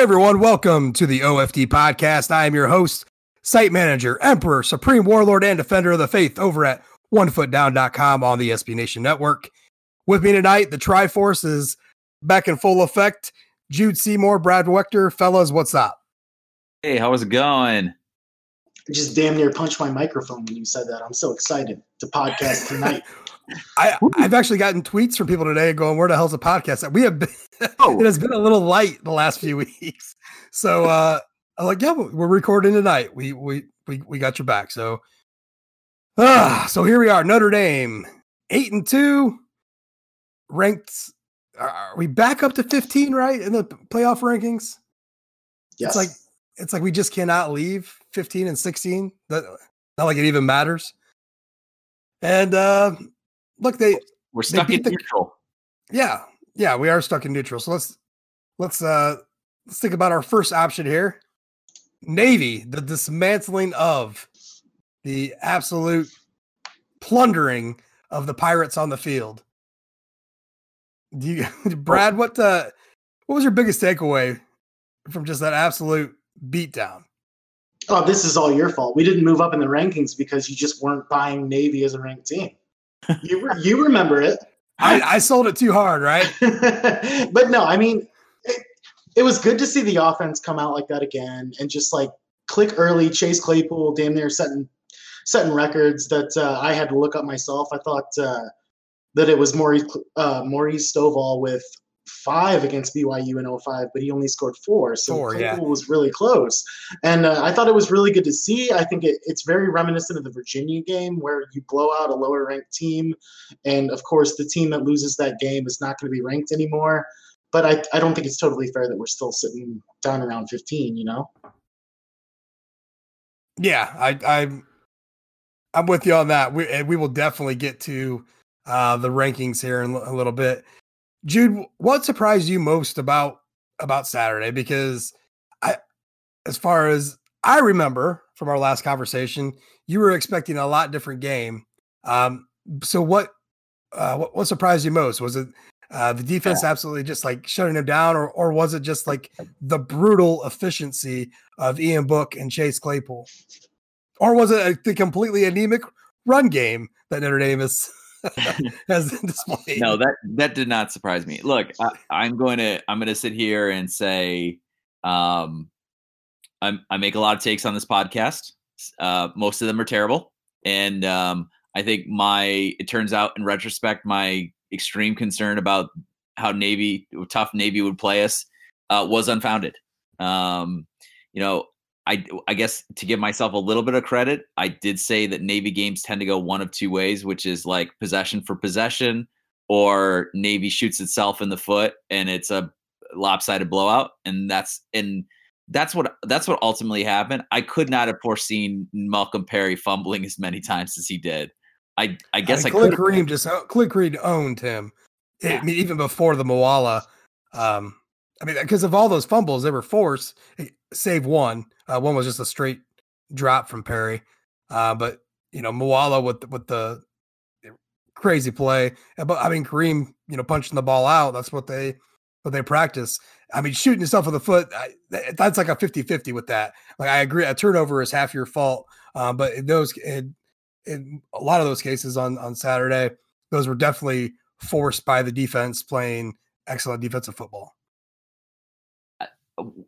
Hey everyone, welcome to the OFD podcast. I am your host, site manager, emperor, supreme warlord, and defender of the faith over at onefootdown.com on the SB Nation network. With me tonight, the Triforce is back in full effect. Jude Seymour, Brad Wechter, fellas, what's up? Hey, how's it going? I just damn near punched my microphone when you said that. I'm so excited to podcast tonight. I, I've actually gotten tweets from people today going, "Where the hell's the podcast?" We have been, oh. it has been a little light the last few weeks, so uh, I'm like, "Yeah, we're recording tonight. We we we we got your back." So, ah, so here we are, Notre Dame, eight and two, ranked. Are we back up to 15 right in the playoff rankings? Yes. It's like it's like we just cannot leave 15 and 16. That not like it even matters. And uh look, they we're stuck they in the, neutral. Yeah, yeah, we are stuck in neutral. So let's let's uh let's think about our first option here. Navy, the dismantling of the absolute plundering of the pirates on the field. Do you, Brad? What uh, what was your biggest takeaway from just that absolute beatdown? Oh, this is all your fault. We didn't move up in the rankings because you just weren't buying Navy as a ranked team. You re- you remember it. I, I sold it too hard, right? but no, I mean, it, it was good to see the offense come out like that again and just like click early. Chase Claypool, damn near setting setting records that uh, I had to look up myself. I thought uh, that it was Maurice uh, Maurice Stovall with five against BYU in 05, but he only scored four. So four, yeah. was really close. And uh, I thought it was really good to see. I think it, it's very reminiscent of the Virginia game where you blow out a lower ranked team. And of course, the team that loses that game is not going to be ranked anymore. But I, I don't think it's totally fair that we're still sitting down around 15, you know? Yeah, I, I, I'm with you on that. We, we will definitely get to uh, the rankings here in a little bit. Jude, what surprised you most about about Saturday? Because I, as far as I remember from our last conversation, you were expecting a lot different game. Um, so what, uh, what, what surprised you most? Was it uh, the defense absolutely just like shutting him down, or or was it just like the brutal efficiency of Ian Book and Chase Claypool, or was it a, the completely anemic run game that Notre Dame is has displayed. No, that that did not surprise me. Look, I, am going to I'm going to sit here and say, um, I'm, I make a lot of takes on this podcast. Uh, most of them are terrible, and um, I think my it turns out in retrospect my extreme concern about how Navy tough Navy would play us uh, was unfounded. Um, you know, I, I guess to give myself a little bit of credit, I did say that Navy games tend to go one of two ways, which is like possession for possession, or Navy shoots itself in the foot and it's a lopsided blowout. And that's and that's what that's what ultimately happened. I could not have foreseen Malcolm Perry fumbling as many times as he did. I I guess I, mean, I Khalid Kareem just Kareem owned him. Yeah. I mean, even before the Moala. Um, I mean, because of all those fumbles, they were forced, eh, save one. Uh, one was just a straight drop from Perry. Uh, but you know, Moala with with the crazy play. But I mean, Kareem, you know, punching the ball out. That's what they what they practice. I mean, shooting yourself in the foot, I, that's like a 50-50 with that. Like I agree, a turnover is half your fault. Um, but in those in, in a lot of those cases on on Saturday, those were definitely forced by the defense playing excellent defensive football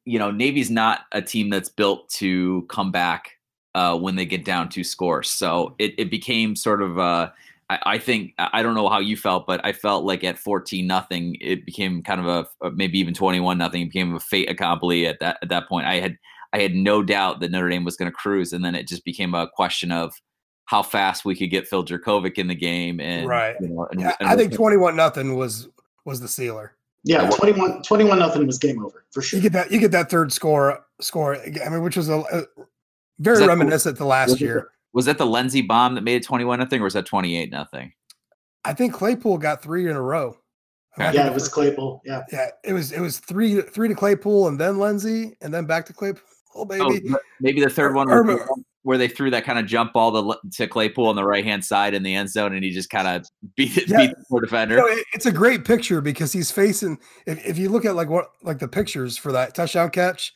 you know, Navy's not a team that's built to come back uh, when they get down to scores. So it, it became sort of, uh, I, I, think, I don't know how you felt, but I felt like at 14 nothing, it became kind of a, maybe even 21 nothing, became a fait accompli at that, at that point. I had, I had no doubt that Notre Dame was going to cruise. And then it just became a question of how fast we could get Phil Jurkovec in the game. And, right. You know, and, yeah, and I think 21 nothing was, was the sealer. Yeah, 21, 21 nothing was game over for sure. You get that you get that third score score. I mean, which was a, a very reminiscent the, to last was year. It, was that the Lenzy bomb that made it twenty one nothing, or was that twenty eight nothing? I think Claypool got three in a row. Okay. Yeah, it was Claypool. Yeah, yeah, it was it was three three to Claypool and then Lenzy and then back to Claypool. Oh, baby. Oh, maybe the third one. Was, where they threw that kind of jump ball to, to Claypool on the right hand side in the end zone, and he just kind of beat, Yeah. beat the poor defender. You know, it- it's a great picture because he's facing. If, if you look at like what like the pictures for that touchdown catch,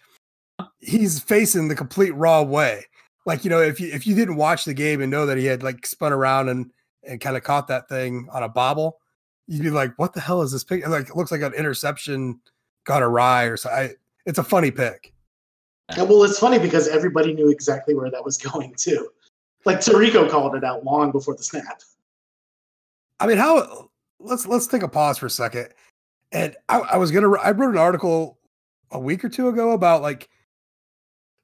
he's facing the complete raw way. Like you know, if you if you didn't watch the game and know that he had like spun around and and kind of caught that thing on a bobble, you'd be like, "What the hell is this pick?" Like it looks like an interception got awry or so. I, it's a funny pick. And, well, it's funny because everybody knew exactly where that was going too. Like Tarico called it out long before the snap. I mean, how? Let's let's take a pause for a second. And I, I was gonna. I wrote an article a week or two ago about like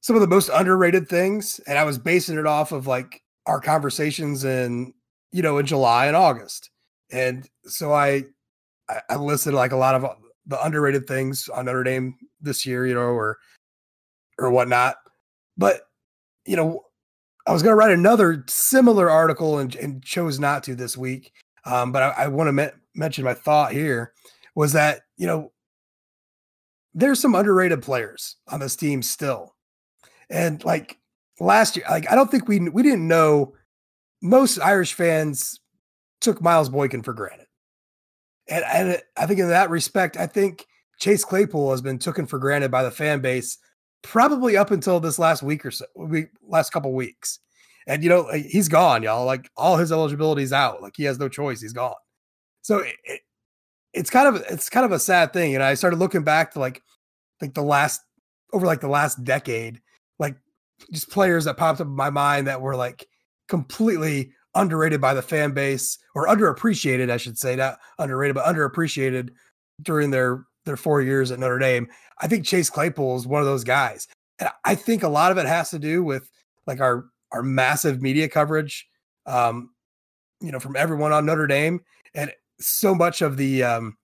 some of the most underrated things, and I was basing it off of like our conversations in you know in July and August. And so I I, I listed like a lot of the underrated things on Notre Dame this year, you know, or or whatnot. But you know, I was going to write another similar article and, and chose not to this week. Um, but I, I want to me- mention my thought here was that you know there's some underrated players on this team still, and like last year, like I don't think we we didn't know most Irish fans took Miles Boykin for granted, and and I think in that respect, I think Chase Claypool has been taken for granted by the fan base probably up until this last week or so, week last couple weeks. And you know, uh, he's gone, y'all. Like all his eligibility is out. Like he has no choice. He's gone. So it, it's kind of it's kind of a sad thing. And I started looking back to like like the last over like the last decade, like just players that popped up in my mind that were like completely underrated by the fan base or underappreciated, I should say, not underrated, but underappreciated during their their four years at Notre Dame. I think Chase Claypool is one of those guys. And I think a lot of it has to do with like our our massive media coverage, um, you know, from everyone on Notre Dame, and so much of the um,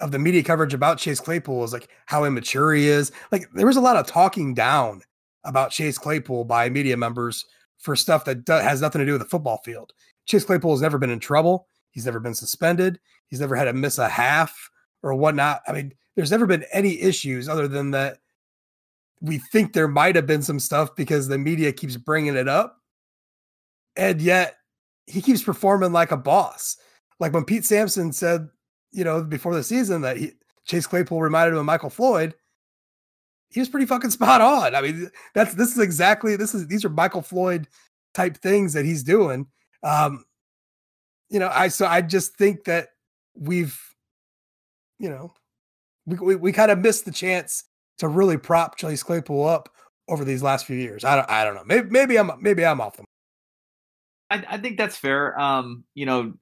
of the media coverage about Chase Claypool is like how immature he is. Like there was a lot of talking down about Chase Claypool by media members for stuff that do- has nothing to do with the football field. Chase Claypool has never been in trouble. He's never been suspended. He's never had to miss a half or whatnot. I mean, there's never been any issues other than that we think there might have been some stuff because the media keeps bringing it up. And yet he keeps performing like a boss. Like when Pete Sampson said, you know, before the season that he, Chase Claypool reminded him of Michael Floyd, he was pretty fucking spot on. I mean, that's this is exactly this is these are Michael Floyd type things that he's doing. Um, you know, I so I just think that we've, you know, we we, we kind of missed the chance to really prop Chase Claypool up over these last few years. I don't I don't know. Maybe maybe I'm maybe I'm off the I, I think that's fair. Um, you know,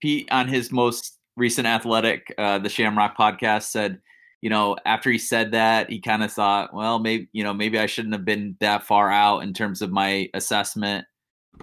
Pete on his most recent athletic, uh, the Shamrock podcast said, you know, after he said that, he kind of thought, well, maybe, you know, maybe I shouldn't have been that far out in terms of my assessment.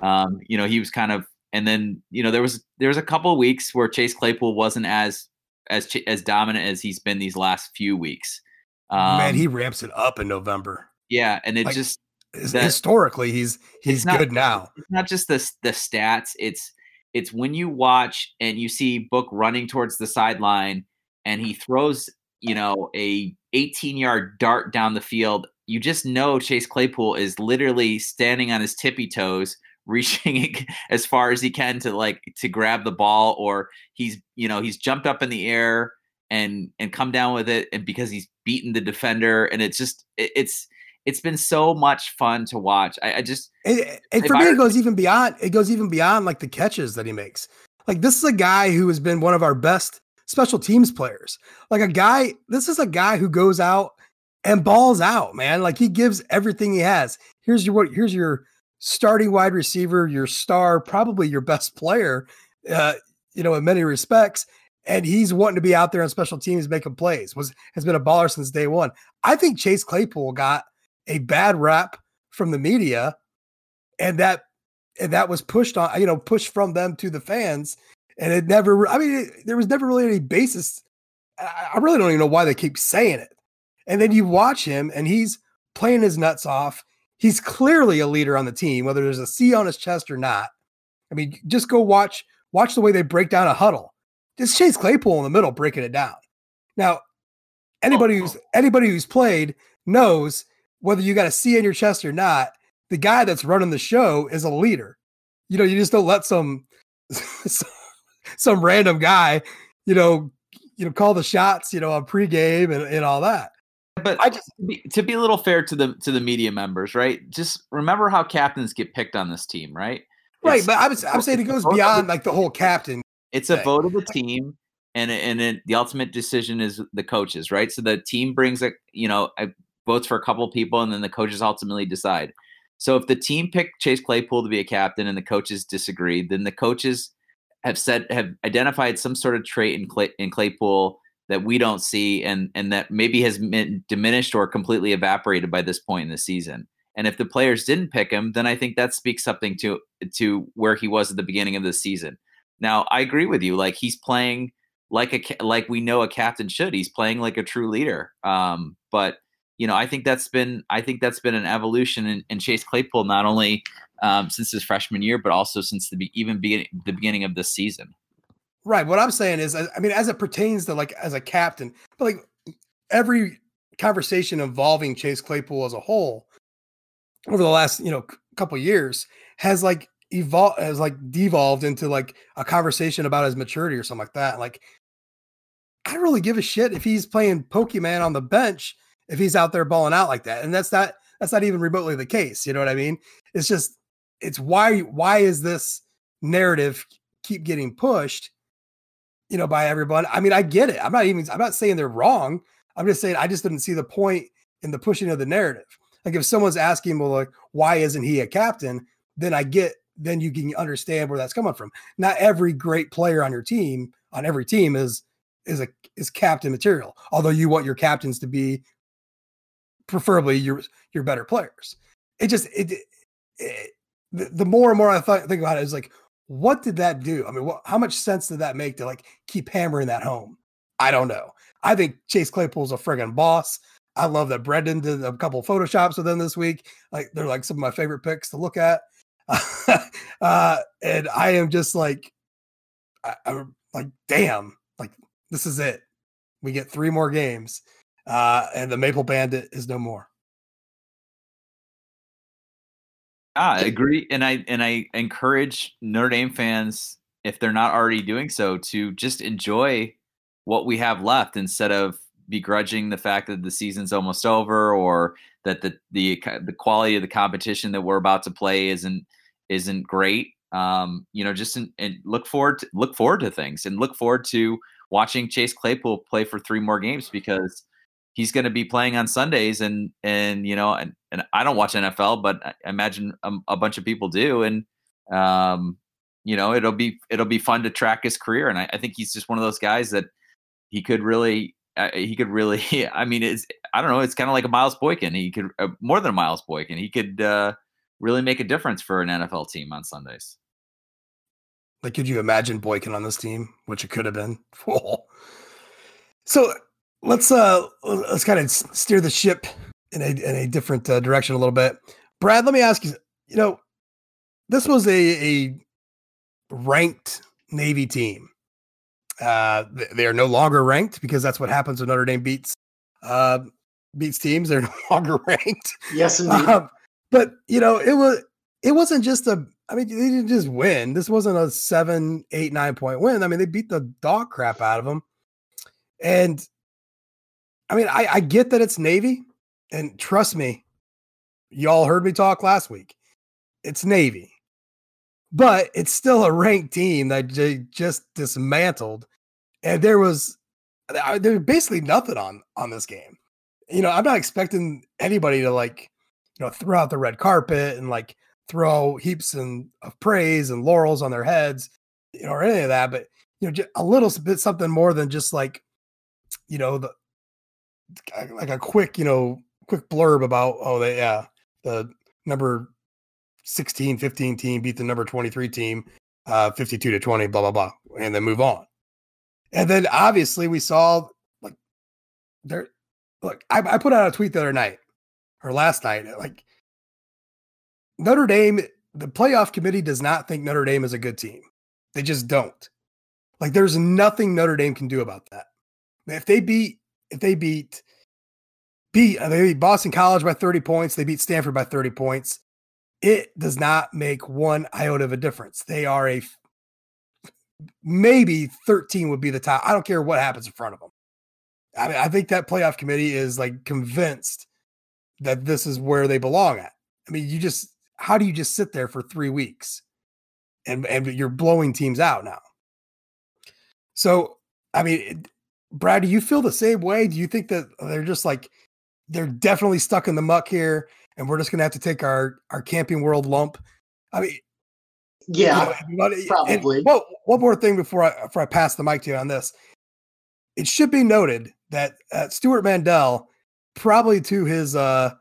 Um, you know, he was kind of, and then, you know, there was, there was a couple of weeks where Chase Claypool wasn't as, as, as dominant as he's been these last few weeks. Um, Man, he ramps it up in November. yeah. And it like, just, that- Historically, he's he's not- good now. it's not just the the stats it's it's when you watch and you see book running towards the sideline and he throws you know a 18 yard dart down the field you just know chase claypool is literally standing on his tippy toes reaching as far as he can to like to grab the ball or he's you know he's jumped up in the air and and come down with it and because he's beaten the defender and it's just it, it's it's been so much fun to watch i, I just And, and for me, it goes even beyond. It goes even beyond like the catches that he makes. Like this is a guy who has been one of our best special teams players. Like a guy. This is a guy who goes out and balls out, man. Like he gives everything he has. Here's your what. Here's your starting wide receiver, your star, probably your best player. Uh, you know, in many respects. And he's wanting to be out there on special teams making plays. Was has been a baller since day one. I think Chase Claypool got a bad rap from the media and that and that was pushed on you know pushed from them to the fans and it never i mean it, there was never really any basis I, I really don't even know why they keep saying it and then you watch him and he's playing his nuts off he's clearly a leader on the team whether there's a c on his chest or not i mean just go watch watch the way they break down a huddle just chase claypool in the middle breaking it down now anybody who's anybody who's played knows whether you got a c on your chest or not the guy that's running the show is a leader. You know, you just don't let some some random guy, you know, you know, call the shots, you know, on pregame and, and all that. But I just to be, to be a little fair to the to the media members, right? Just remember how captains get picked on this team, right? Right, it's, but I'm, I'm saying it goes beyond like the whole captain. It's a vote of the team, and and it, the ultimate decision is the coaches, right? So the team brings a you know a, votes for a couple of people, and then the coaches ultimately decide. So if the team picked Chase Claypool to be a captain and the coaches disagreed, then the coaches have said have identified some sort of trait in Clay, in Claypool that we don't see and and that maybe has diminished or completely evaporated by this point in the season. And if the players didn't pick him, then I think that speaks something to to where he was at the beginning of the season. Now, I agree with you. Like he's playing like a like we know a captain should. He's playing like a true leader. Um, but you know, I think that's been I think that's been an evolution in, in Chase Claypool not only um, since his freshman year, but also since the be- even beginning the beginning of this season. Right. What I'm saying is, I mean, as it pertains to like as a captain, but like every conversation involving Chase Claypool as a whole over the last you know couple years has like evolved has like devolved into like a conversation about his maturity or something like that. Like, I don't really give a shit if he's playing Pokemon on the bench if he's out there balling out like that, and that's not that's not even remotely the case. You know what I mean? It's just it's why why is this narrative keep getting pushed you know by everyone. I mean i get it. I'm not even i'm not saying they're wrong. I'm just saying i just didn't see the point in the pushing of the narrative. Like if someone's asking well like why isn't he a captain? then i get then you can understand where that's coming from. Not every great player on your team on every team is is a is captain material although you want your captains to be preferably your your better players. It just it, it the, the more and more I thought, think about it is like, what did that do? I mean, what, how much sense did that make to like keep hammering that home? I don't know. I think Chase Claypool's a friggin' boss. I love that Brendan did a couple photoshops with him this week. Like they're like some of my favorite picks to look at. uh, and I am just like, I, am like, damn, like this is it. We get three more games, uh, and the Maple Bandit is no more. Yeah, I agree, and I and I encourage Notre Dame fans, if they're not already doing so, to just enjoy what we have left instead of begrudging the fact that the season's almost over or that the the the quality of the competition that we're about to play isn't isn't great. Um, you know, just and look forward to, look forward to things and look forward to watching Chase Claypool play for three more games because he's going to be playing on Sundays and and you know and, and I don't watch NFL but I imagine a, a bunch of people do and um you know it'll be it'll be fun to track his career and I, I think he's just one of those guys that he could really uh, he could really I mean it's I don't know it's kind of like a Miles Boykin he could uh, more than a Miles Boykin he could uh really make a difference for an NFL team on Sundays. Like could you imagine Boykin on this team which it could have been? so let's uh let's kind of steer the ship in a in a different uh, direction a little bit. Brad, let me ask you. You know, this was a a ranked Navy team. Uh, they are no longer ranked because that's what happens when Notre Dame beats uh beats teams. They're no longer ranked. Yes, indeed. Um, but you know, it was it wasn't just a. I mean, they didn't just win. This wasn't a seven, eight, nine point win. I mean, they beat the dog crap out of them. And I mean, I, I get that it's Navy, and trust me, y'all heard me talk last week. It's Navy, but it's still a ranked team that they just dismantled, and there was there was basically nothing on on this game. You know, I'm not expecting anybody to like, you know, throw out the red carpet and like throw heaps and, of praise and laurels on their heads, you know, or any of that. But you know, just a little bit something more than just like, you know, the like a quick, you know, quick blurb about, oh, they, yeah, the number 16, 15 team beat the number 23 team, uh, 52 to 20, blah, blah, blah, and then move on. And then obviously we saw like there, look, I, I put out a tweet the other night or last night, like Notre Dame, the playoff committee does not think Notre Dame is a good team. They just don't. Like there's nothing Notre Dame can do about that. If they beat if they beat beat uh, they beat Boston College by 30 points, they beat Stanford by 30 points. it does not make one iota of a difference. They are a maybe 13 would be the top. I don't care what happens in front of them. I mean, I think that playoff committee is like convinced that this is where they belong at. I mean, you just how do you just sit there for three weeks and and you're blowing teams out now? So, I mean, Brad, do you feel the same way? Do you think that they're just like they're definitely stuck in the muck here, and we're just gonna have to take our our camping world lump? I mean, yeah, you know, probably. well, one more thing before I before I pass the mic to you on this, it should be noted that uh, Stewart Mandel, probably to his uh,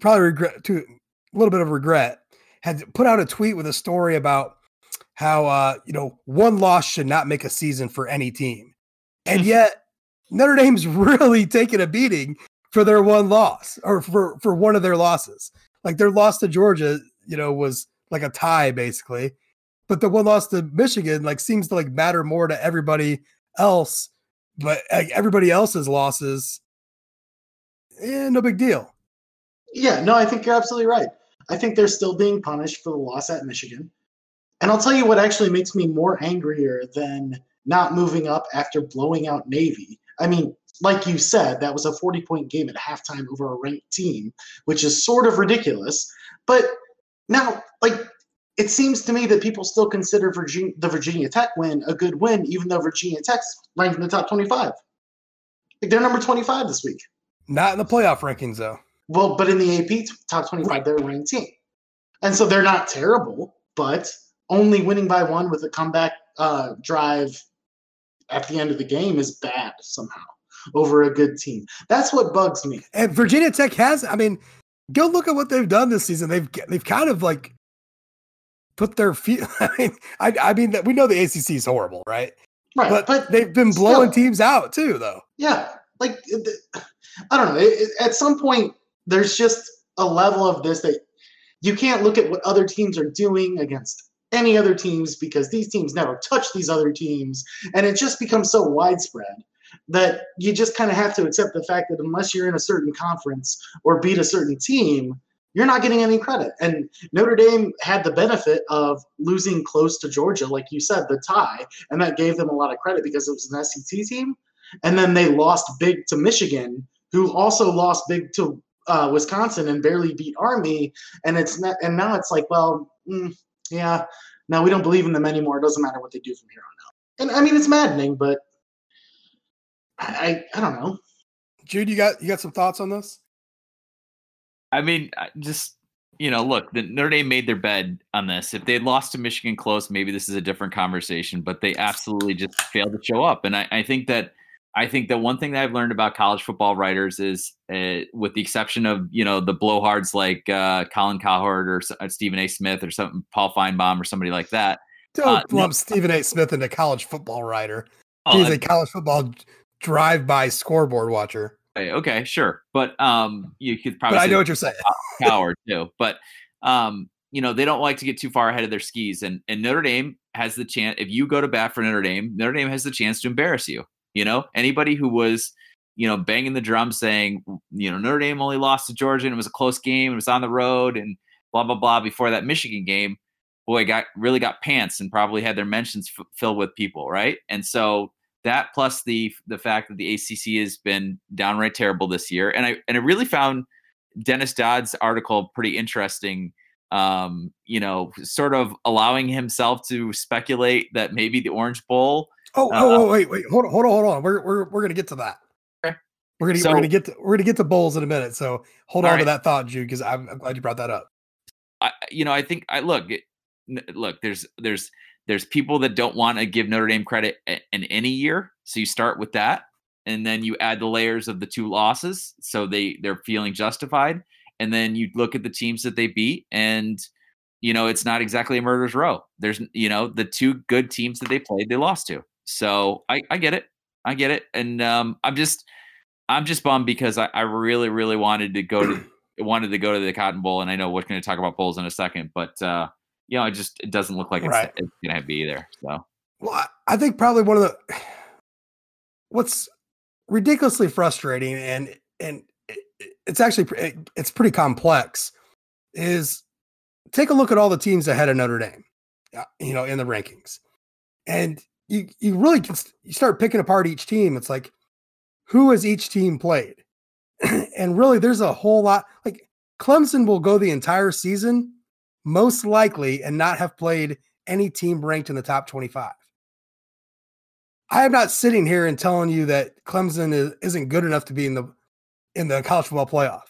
probably regret to a little bit of regret, had put out a tweet with a story about how uh, you know one loss should not make a season for any team, and yet Notre Dame's really taken a beating for their one loss or for for one of their losses. Like their loss to Georgia, you know, was like a tie basically, but the one loss to Michigan like seems to like matter more to everybody else. But like, everybody else's losses, eh, no big deal. Yeah, no, I think you're absolutely right. I think they're still being punished for the loss at Michigan. And I'll tell you what actually makes me more angrier than not moving up after blowing out Navy. I mean, like you said, that was a 40 point game at halftime over a ranked team, which is sort of ridiculous. But now, like, it seems to me that people still consider Virginia, the Virginia Tech win a good win, even though Virginia Tech's ranked in the top 25. Like, they're number 25 this week. Not in the playoff rankings, though. Well, but in the AP top 25, they're a ranked team. And so they're not terrible, but only winning by one with a comeback uh, drive at the end of the game is bad somehow over a good team. That's what bugs me. And Virginia Tech has, I mean, go look at what they've done this season. They've they've kind of like put their feet. I mean, I, I mean we know the ACC is horrible, right? Right, but, but they've been blowing still, teams out too, though. Yeah, like I don't know. It, at some point, there's just a level of this that you can't look at what other teams are doing against any other teams because these teams never touch these other teams. And it just becomes so widespread that you just kind of have to accept the fact that unless you're in a certain conference or beat a certain team, you're not getting any credit. And Notre Dame had the benefit of losing close to Georgia, like you said, the tie, and that gave them a lot of credit because it was an SEC team. And then they lost big to Michigan, who also lost big to uh, Wisconsin and barely beat Army. And it's not, and now it's like, well, mm, yeah, now we don't believe in them anymore. It doesn't matter what they do from here on out. And I mean, it's maddening, but I, I, I don't know. Jude, you got you got some thoughts on this? I mean, just you know, look, the Notre Dame made their bed on this. If they had lost to Michigan close, maybe this is a different conversation. But they absolutely just failed to show up, and I, I think that I think that one thing that I've learned about college football writers is, uh, with the exception of you know the blowhards like uh, Colin Cowherd or uh, Stephen A. Smith or something, Paul Finebaum or somebody like that. Don't uh, lump no, Stephen A. Smith into college football writer. Oh, He's a college football drive-by scoreboard watcher. Okay, okay, sure, but um, you could probably. But I know what you're saying. Cowherd too, but um, you know they don't like to get too far ahead of their skis, and and Notre Dame has the chance. If you go to bat for Notre Dame, Notre Dame has the chance to embarrass you. You know, anybody who was, you know, banging the drum saying, you know, Notre Dame only lost to Georgia and it was a close game, it was on the road and blah blah blah before that Michigan game, boy, got really got pants and probably had their mentions f- filled with people, right? And so that plus the the fact that the ACC has been downright terrible this year, and I and I really found Dennis Dodd's article pretty interesting. Um, you know, sort of allowing himself to speculate that maybe the Orange Bowl Oh, uh, oh, oh, wait, wait, hold on, hold on, hold on. We're we're we're gonna get to that. Okay. We're gonna so, we're gonna get to we're gonna get to bowls in a minute. So hold on right. to that thought, Jude, because I'm, I'm, glad you brought that up. I, you know, I think I look, it, look. There's there's there's people that don't want to give Notre Dame credit in any year, so you start with that, and then you add the layers of the two losses, so they they're feeling justified, and then you look at the teams that they beat, and you know it's not exactly a murder's row. There's you know the two good teams that they played, they lost to. So I, I get it. I get it. And um, I'm just I'm just bummed because I, I really, really wanted to go to wanted to go to the Cotton Bowl, and I know we're going to talk about bowls in a second, but uh, you know, it just it doesn't look like it's, right. it's going to be there. So, well, I think probably one of the what's ridiculously frustrating, and and it's actually it's pretty complex, is take a look at all the teams ahead of Notre Dame, uh, you know, in the rankings. And you you really can you start picking apart each team. It's like who has each team played? and really there's a whole lot like Clemson will go the entire season most likely and not have played any team ranked in the top 25. I am not sitting here and telling you that Clemson is, isn't good enough to be in the in the college football playoff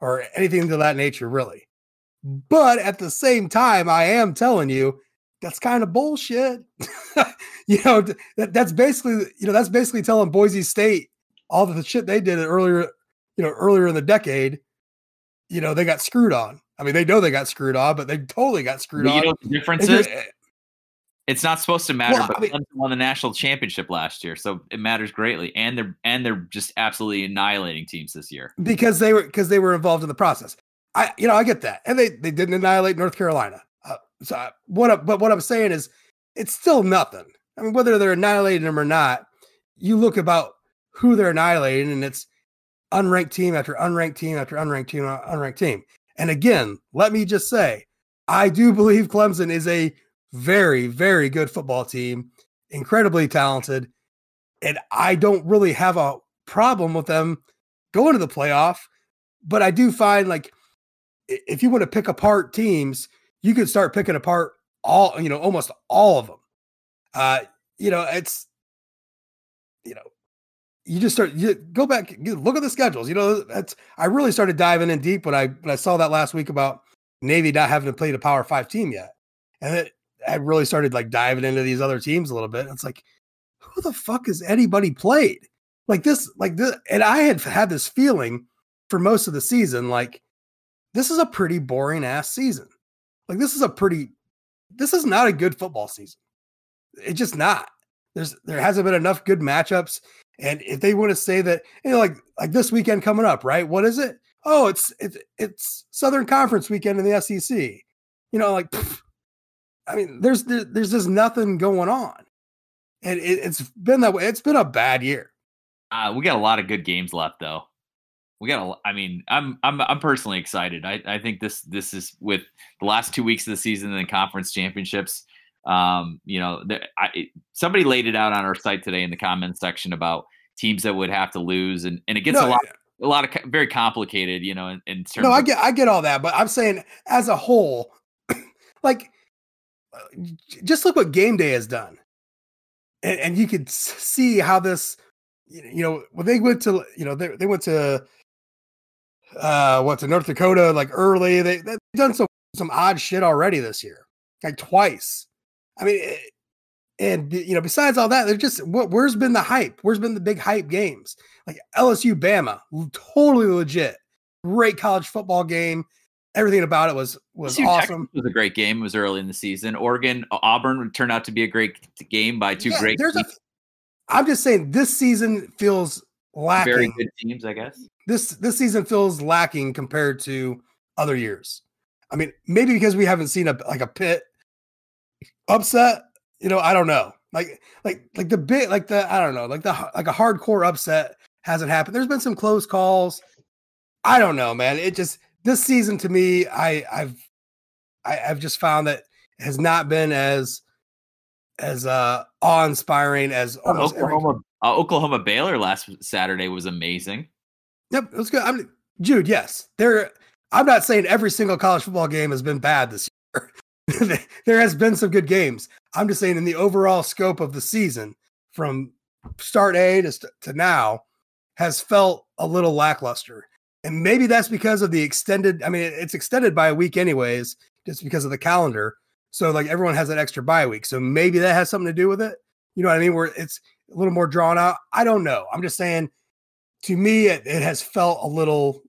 or anything to that nature, really. But at the same time, I am telling you that's kind of bullshit. you know, that, that's basically you know that's basically telling Boise State all the shit they did earlier, you know, earlier in the decade. You know, they got screwed on. I mean, they know they got screwed on, but they totally got screwed But on. you know the difference is? It's- not supposed to matter, Well, but I mean- won the national championship last year, so it matters greatly. And they're and they're just absolutely annihilating teams this year. because they were because they were involved in the process. I you know I get that, and they they didn't annihilate North Carolina. So I, what? But what I'm saying is, it's still nothing. I mean, whether they're annihilating them or not, you look about who they're annihilating, and it's unranked team after unranked team after unranked team uh, unranked team. And again, let me just say, I do believe Clemson is a very very good football team, incredibly talented, and I don't really have a problem with them going to the playoff. But I do find like if you want to pick apart teams, you could start picking apart all, you know, almost all of them. Uh, you know, it's you know, you just start you go back, you look at the schedules. You know, that's I really started diving in deep when I when I saw that last week about Navy not having to play a Power Five team yet, and it, I really started like diving into these other teams a little bit. It's like, who the fuck has anybody played like this? Like this, and I had had this feeling for most of the season, like this is a pretty boring ass season. Like this is a pretty, this is not a good football season. It's just not. There's there hasn't been enough good matchups. And if they want to say that, you know, like like this weekend coming up, right? What is it? Oh, it's it's it's Southern Conference weekend in the SEC. You know, like pff, I mean, there's there, there's just nothing going on, and it, it's been that way. It's been a bad year. Uh, we got a lot of good games left, though. We got a. I mean, I'm I'm I'm personally excited. I I think this this is with the last two weeks of the season and the conference championships. Um, you know, there, I, somebody laid it out on our site today in the comments section about teams that would have to lose, and and it gets No, a lot a lot of very complicated. You know, in, in terms. No, I get I get all that, but I'm saying as a whole, like uh, just look what game day has done. And, and you could see how this you know, when they went to you know, they, they went to uh what to North Dakota like early. They they've done some some odd shit already this year. Like twice. I mean eh, and you know, besides all that, they're just what where's been the hype? Where's been the big hype games? Like LSU Bama, totally legit great college football game. Everything about it was was LSU Texas awesome. was a great game. It was early in the season. Oregon Auburn turned out to be a great game by two Yeah, great, there's a. teams, I'm just saying this season feels lacking. very good teams, I guess. This this season feels lacking compared to other years. I mean, maybe because we haven't seen a like a pit upset. You know, I don't know. Like like like the bit like the I don't know like the like a hardcore upset hasn't happened. There's been some close calls. I don't know, man. It just this season to me, I I've I, I've just found that it has not been as as uh awe inspiring as almost every Oklahoma uh, Oklahoma Baylor last Saturday was amazing. Yep, it was good. I mean, Jude, yes, there. I'm not saying every single college football game has been bad this year. there has been some good games. I'm just saying in the overall scope of the season, from start A to, to now, has felt a little lackluster. And maybe that's because of the extended. I mean, it's extended by a week, anyways, just because of the calendar. So like everyone has that extra bye week. So maybe that has something to do with it. You know what I mean? Where it's a little more drawn out. I don't know. I'm just saying to me it, it has felt a little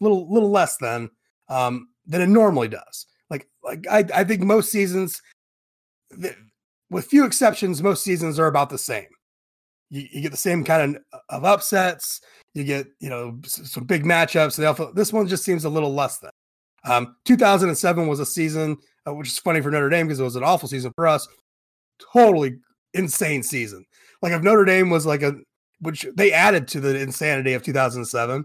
little little less than um than it normally does like like i i think most seasons th- with few exceptions most seasons are about the same you, you get the same kind of, of upsets you get you know some big matchups they this one just seems a little less than um 2007 was a season uh, which is funny for notre dame because it was an awful season for us totally insane season like if notre dame was like a which they added to the insanity of 2007.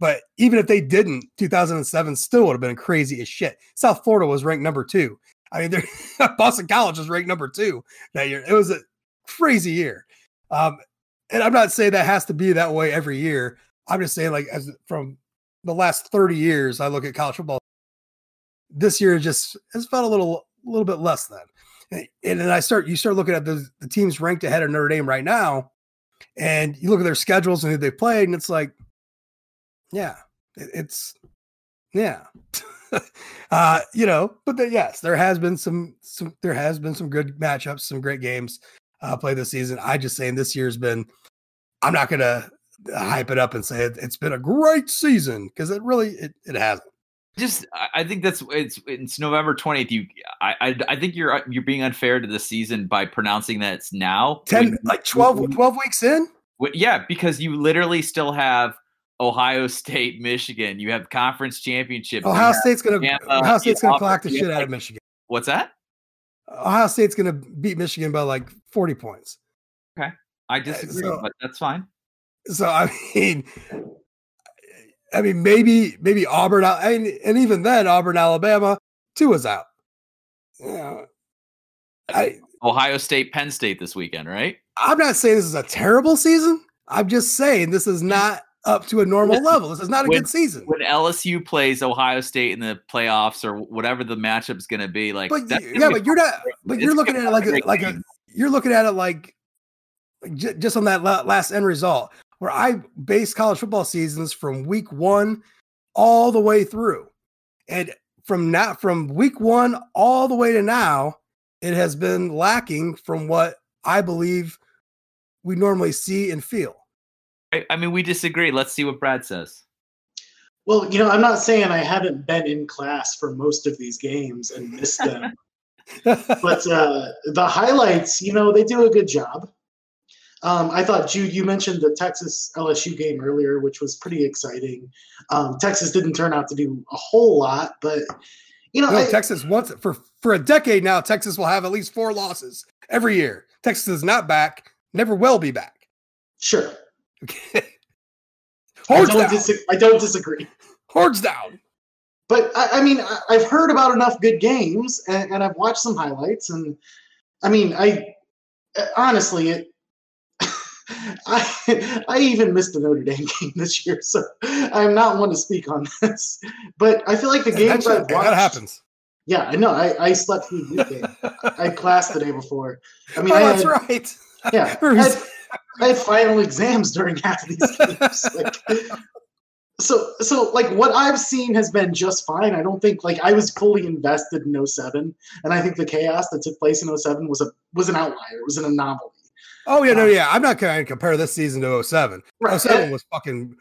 But even if they didn't, 2007 still would have been crazy as shit. South Florida was ranked number two. I mean, Boston College was ranked number two that year. It was a crazy year. Um, and I'm not saying that has to be that way every year. I'm just saying, like, as from the last 30 years, I look at college football. This year just has felt a little, a little bit less than. And, then I start, you start looking at the, the teams ranked ahead of Notre Dame right now, and you look at their schedules and who they played, and it's like, yeah, it, it's, yeah. uh, you know, but the, yes, there has been some, some, there has been some good matchups, some great games uh, played this season. I just saying this year's been, I'm not going to hype it up and say it, has been a great season because it really, it, it hasn't just I think that's it's it's November twentieth. You I, I, I think you're you're being unfair to the season by pronouncing that it's now ten when, like 12, when, 12 weeks in. When, yeah, because you literally still have Ohio State, Michigan. You have conference championships. Ohio State's gonna Ohio State's gonna clock the shit out of Michigan. What's that? Ohio State's gonna beat Michigan by like forty points. Okay, I uh, disagree, so, but that's fine. So I mean, I mean, maybe maybe Auburn, and and even then, Auburn, Alabama, two is out. Yeah, I Ohio State, Penn State this weekend, right? I'm not saying this is a terrible season. I'm just saying this is not up to a normal level. This is not a when, good season. When LSU plays Ohio State in the playoffs or whatever the matchup is going to be, like, but yeah, but you're not. But you're looking at it like a, like a. You're looking at it like, like just on that last end result where I base college football seasons from week one all the way through. And from now from week one all the way to now, it has been lacking from what I believe we normally see and feel. I mean, we disagree. Let's see what Brad says. Well, you know, I'm not saying I haven't been in class for most of these games and missed them. but uh, the highlights, you know, they do a good job. Um, I thought, Jude, you mentioned the Texas LSU game earlier, which was pretty exciting. Um, Texas didn't turn out to do a whole lot, but you know, no, I, Texas once for for a decade now, Texas will have at least four losses every year. Texas is not back, never will be back. Sure. Okay. I don't, dis- I don't disagree. Hordes down. But I, I mean, I, have heard about enough good games, and, and I've watched some highlights, and I mean, I honestly, it I I even missed the Notre Dame game this year, so I'm not one to speak on this. But I feel like the games I've watched, that happens. Yeah, I know. I, I slept through the weekend. I had class the day before. I mean, oh, I that's right. Yeah, I had, I had, final exams during half of these games. like, so so like what I've seen has been just fine. I don't think like I was fully invested in 07 and I think the chaos that took place in 07 was a was an outlier. It was an anomaly. Oh yeah, no, um, yeah. I'm not going to compare this season to 07. Right. 07 was fucking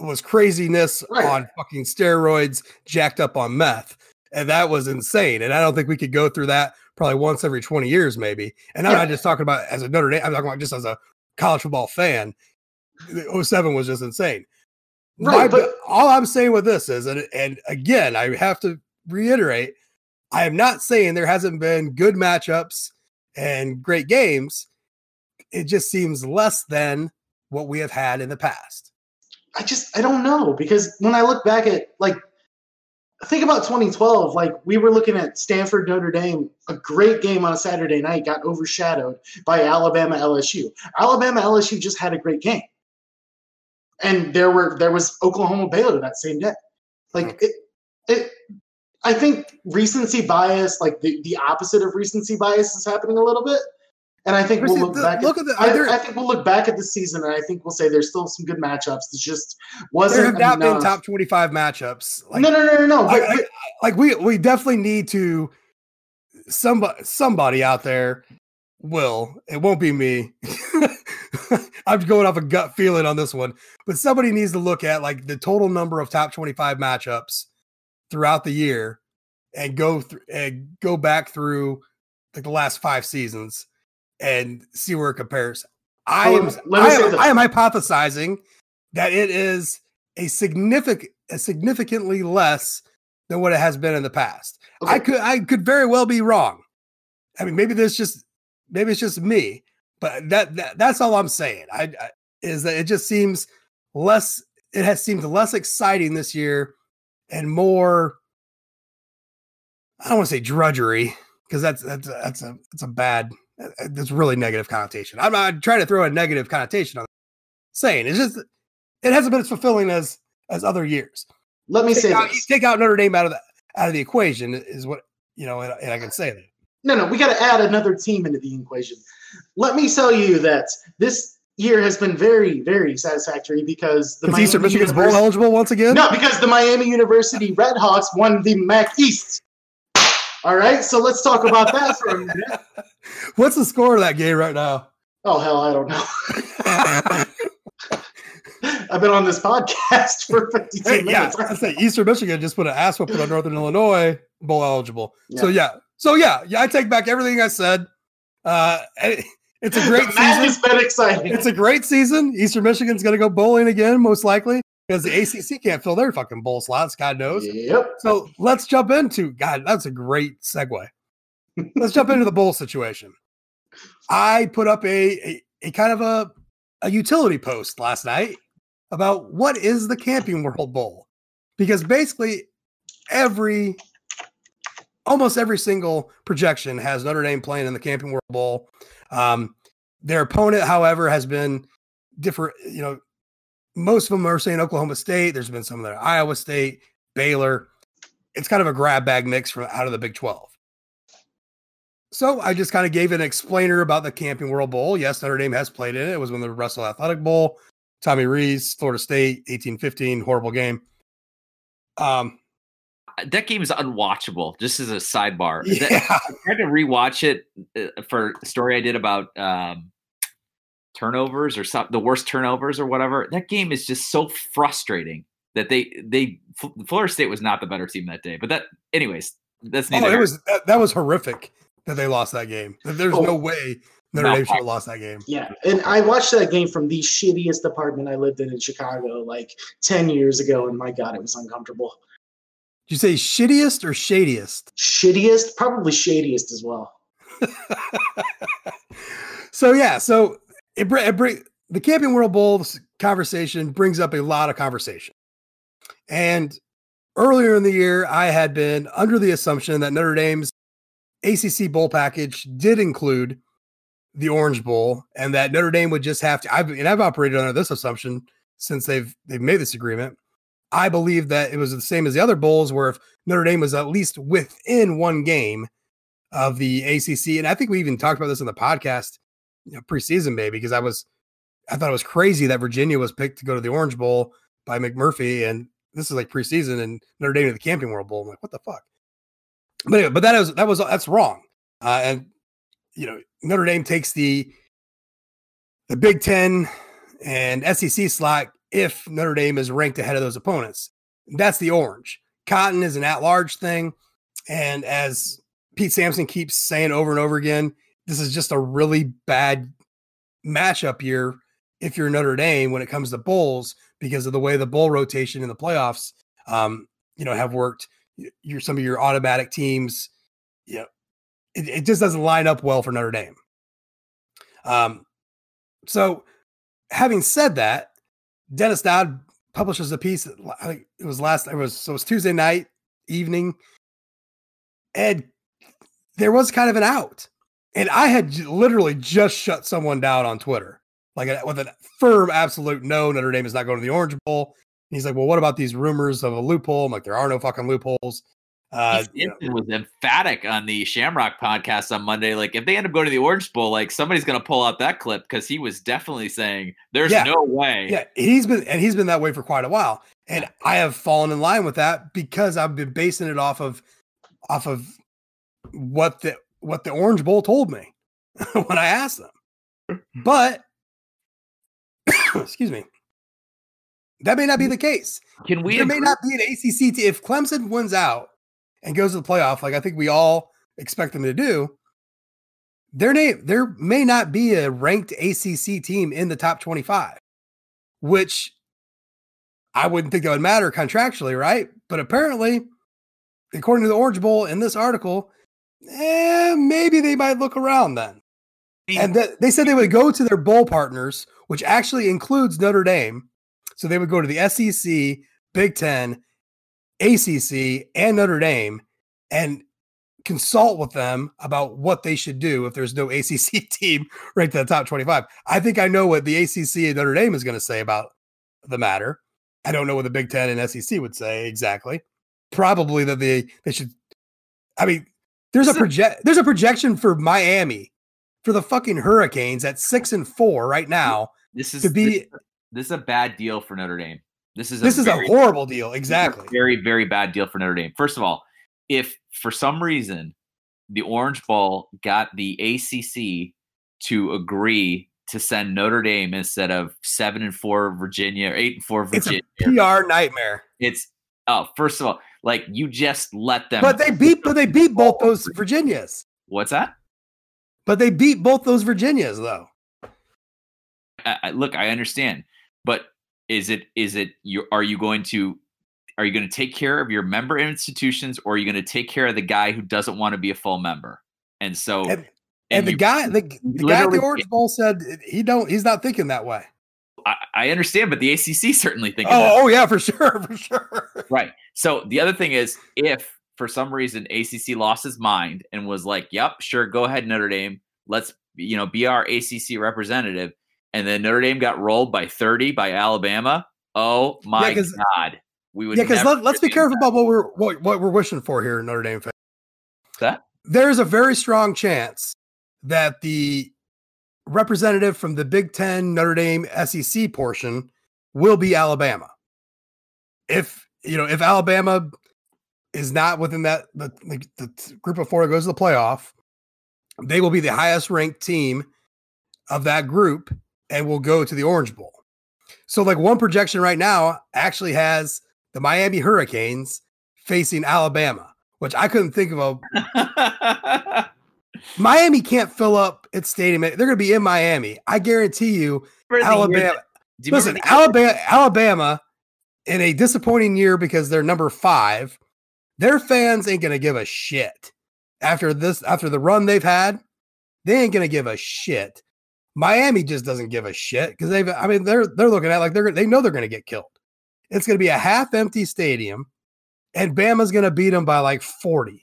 was craziness right. on fucking steroids, jacked up on meth, and that was insane. And I don't think we could go through that probably once every 20 years, maybe. And I'm yeah. not just talking about as a Notre Dame. I'm talking about just as a college football fan. 07 was just insane. Right, My, but all I'm saying with this is, and, and again, I have to reiterate, I am not saying there hasn't been good matchups and great games it just seems less than what we have had in the past. I just I don't know because when I look back at like think about 2012 like we were looking at Stanford Notre Dame a great game on a Saturday night got overshadowed by Alabama LSU. Alabama LSU just had a great game. And there were there was Oklahoma Baylor that same day. Like mm. it, it I think recency bias like the, the opposite of recency bias is happening a little bit and I think we'll look the, back. Look at, at the, I, I, think we'll look back at the season, and I think we'll say there's still some good matchups. It just wasn't. There have not enough. been top 25 matchups. Like, no, no, no, no, no. Like, like we we definitely need to. Somebody somebody out there will. It won't be me. I'm going off a gut feeling on this one, but somebody needs to look at like the total number of top 25 matchups throughout the year and go through and go back through like the last five seasons and see where it compares. I am, I am, I am hypothesizing that it is a significant, a significantly less than what it has been in the past. Okay. I could, I could very well be wrong. I mean, maybe there's just, maybe it's just me, but that, that that's all I'm saying. I, I is that it just seems less. it has seemed less exciting this year and more I don't want to say drudgery because that's that's that's a that's a bad Uh, uh, that's really negative connotation. I'm not trying to throw a negative connotation on saying it's just it hasn't been as fulfilling as as other years. Let me take say out, take out Notre Dame out of the out of the equation is what you know, and, and I can say that. No, no, we got to add another team into the equation. Let me tell you that this year has been very, very satisfactory because the Because Eastern Michigan's bowl eligible once again. No, because the Miami University Redhawks won the MAC East. All right, so let's talk about that for a minute. What's the score of that game right now? Oh hell, I don't know. I've been on this podcast for 52 Hey, yeah, minutes. I say Eastern Michigan just put an ass whooping on Northern Illinois, bowl eligible. So yeah, so yeah, yeah, I take back everything I said. Uh, it's a great season. has been exciting. It's a great season. Eastern Michigan's going to go bowling again, most likely, because the ACC can't fill their fucking bowl slots. God knows. Yep. So let's jump into God. That's a great segue. let's jump into the bowl situation. I put up a, a, a kind of a, a utility post last night about what is the Camping World Bowl, because basically every almost every single projection has Notre Dame playing in the Camping World Bowl. Um, their opponent, however, has been different. You know, most of them are saying Oklahoma State. There's been some that are Iowa State, Baylor. It's kind of a grab bag mix from out of the Big 12. So I just kind of gave an explainer about the Camping World Bowl. Yes, Notre Dame has played in it. It was when the Russell Athletic Bowl, Tommy Rees, Florida State, 1815, horrible game. Um, that game is unwatchable. Just as a sidebar, That- yeah, I tried to rewatch it uh, for a story I did about um, turnovers or some, the worst turnovers or whatever. That game is just so frustrating that they they Florida State was not the better team that day. But that, anyways, that's oh, neither. oh, it was that, that was horrific that they lost that game. There's Oh. no way Notre No. Dame should have lost that game. Yeah, and I watched that game from the shittiest apartment I lived in in Chicago like 10 years ago, and my God, it was uncomfortable. Did you say shittiest or shadiest? Shittiest, probably shadiest as well. so yeah, so it, it bring the Camping World Bowl conversation brings up a lot of conversation. And earlier in the year, I had been under the assumption that Notre Dame's ACC bowl package did include the Orange Bowl, and that Notre Dame would just have to. I've and I've operated under this assumption since they've they've made this agreement. I believe that it was the same as the other bowls, where if Notre Dame was at least within one game of the ACC, and I think we even talked about this in the podcast, you know, preseason, maybe because I was, I thought it was crazy that Virginia was picked to go to the Orange Bowl by McMurphy, and this is like preseason, and Notre Dame to the Camping World Bowl. I'm like, what the fuck? But anyway, but that is that was that's wrong, uh, and you know Notre Dame takes the the Big Ten and SEC slot if Notre Dame is ranked ahead of those opponents. That's the orange. Cotton is an at-large thing, and as Pete Sampson keeps saying over and over again, this is just a really bad matchup year if you're Notre Dame when it comes to bowls because of the way the bowl rotation in the playoffs, um, you know, have worked. Your some of your automatic teams, you know, it, it just doesn't line up well for Notre Dame. Um, so having said that, Dennis Dodd publishes a piece. It was last. It was so it was Tuesday night evening, Ed, there was kind of an out, and I had literally just shut someone down on Twitter, like a, with a firm, absolute no. Notre Dame is not going to the Orange Bowl. And he's like, "Well, what about these rumors of a loophole?" I'm like, "There are no fucking loopholes." Uh, you know, was emphatic on the Shamrock podcast on Monday. Like, if they end up going to the Orange Bowl, like somebody's going to pull out that clip because he was definitely saying, "There's Yeah. no way." Yeah, he's been and he's been that way for quite a while. And I have fallen in line with that because I've been basing it off of off of what the what the Orange Bowl told me when I asked them. Mm-hmm. But excuse me. That may not be the case. Can we? there may not be an ACC t- if Clemson wins out and goes to the playoff, like I think we all expect them to do. their name there may not be a ranked ACC team in the top twenty five, which I wouldn't think that would matter contractually, right? But apparently, according to the Orange Bowl in this article, eh, maybe they might look around then. And th- they said they would go to their bowl partners, which actually includes Notre Dame. So they would go to the SEC, Big Ten, ACC, and Notre Dame and consult with them about what they should do if there's no ACC team ranked in the top 25. I think I know what the ACC and Notre Dame is going to say about the matter. I don't know what the Big Ten and SEC would say exactly. Probably that they they should. I mean, there's a project there's a projection for Miami for the fucking Hurricanes at six and four right now. This is to be this, this is a bad deal for Notre Dame. This is this is very, a horrible deal. Exactly. very very bad deal for Notre Dame. First of all, if for some reason the Orange Bowl got the ACC to agree to send Notre Dame instead of seven and four Virginia or eight and four Virginia, it's a PR nightmare. It's oh, first of all, like you just let them. But they beat, but they beat both those Virginias. What's that? But they beat both those Virginias, though. I, I, look, I understand, but is it is it you? Are you going to are you going to take care of your member institutions, or are you going to take care of the guy who doesn't want to be a full member? And so, and, and, and the you, guy, the, the guy at the Orange Bowl said he don't, he's not thinking that way. I, I understand, but the ACC certainly thinking. Oh, oh yeah, for sure, for sure. Right. So the other thing is, if for some reason ACC lost his mind and was like, "Yep, sure, go ahead, Notre Dame, let's you know be our ACC representative," and then Notre Dame got rolled by thirty by Alabama. Oh my yeah, god, we would. Yeah, because let, us be careful that. about what we're what, what we're wishing for here in Notre Dame. Fans. That there's a very strong chance that the representative from the Big Ten Notre Dame SEC portion will be Alabama. If you know, if Alabama is not within that the, the, the group of four that goes to the playoff, they will be the highest ranked team of that group and will go to the Orange Bowl. So, like one projection right now actually has the Miami Hurricanes facing Alabama, which I couldn't think of a Miami can't fill up its stadium. They're going to be in Miami. I guarantee you, Alabama. You listen, Alabama, Alabama, in a disappointing year because they're number five, their fans ain't going to give a shit after this. After the run they've had, they ain't going to give a shit. Miami just doesn't give a shit because they've. I mean, they're they're looking at like they're they know they're going to get killed. It's going to be a half empty stadium, and Bama's going to beat them by like forty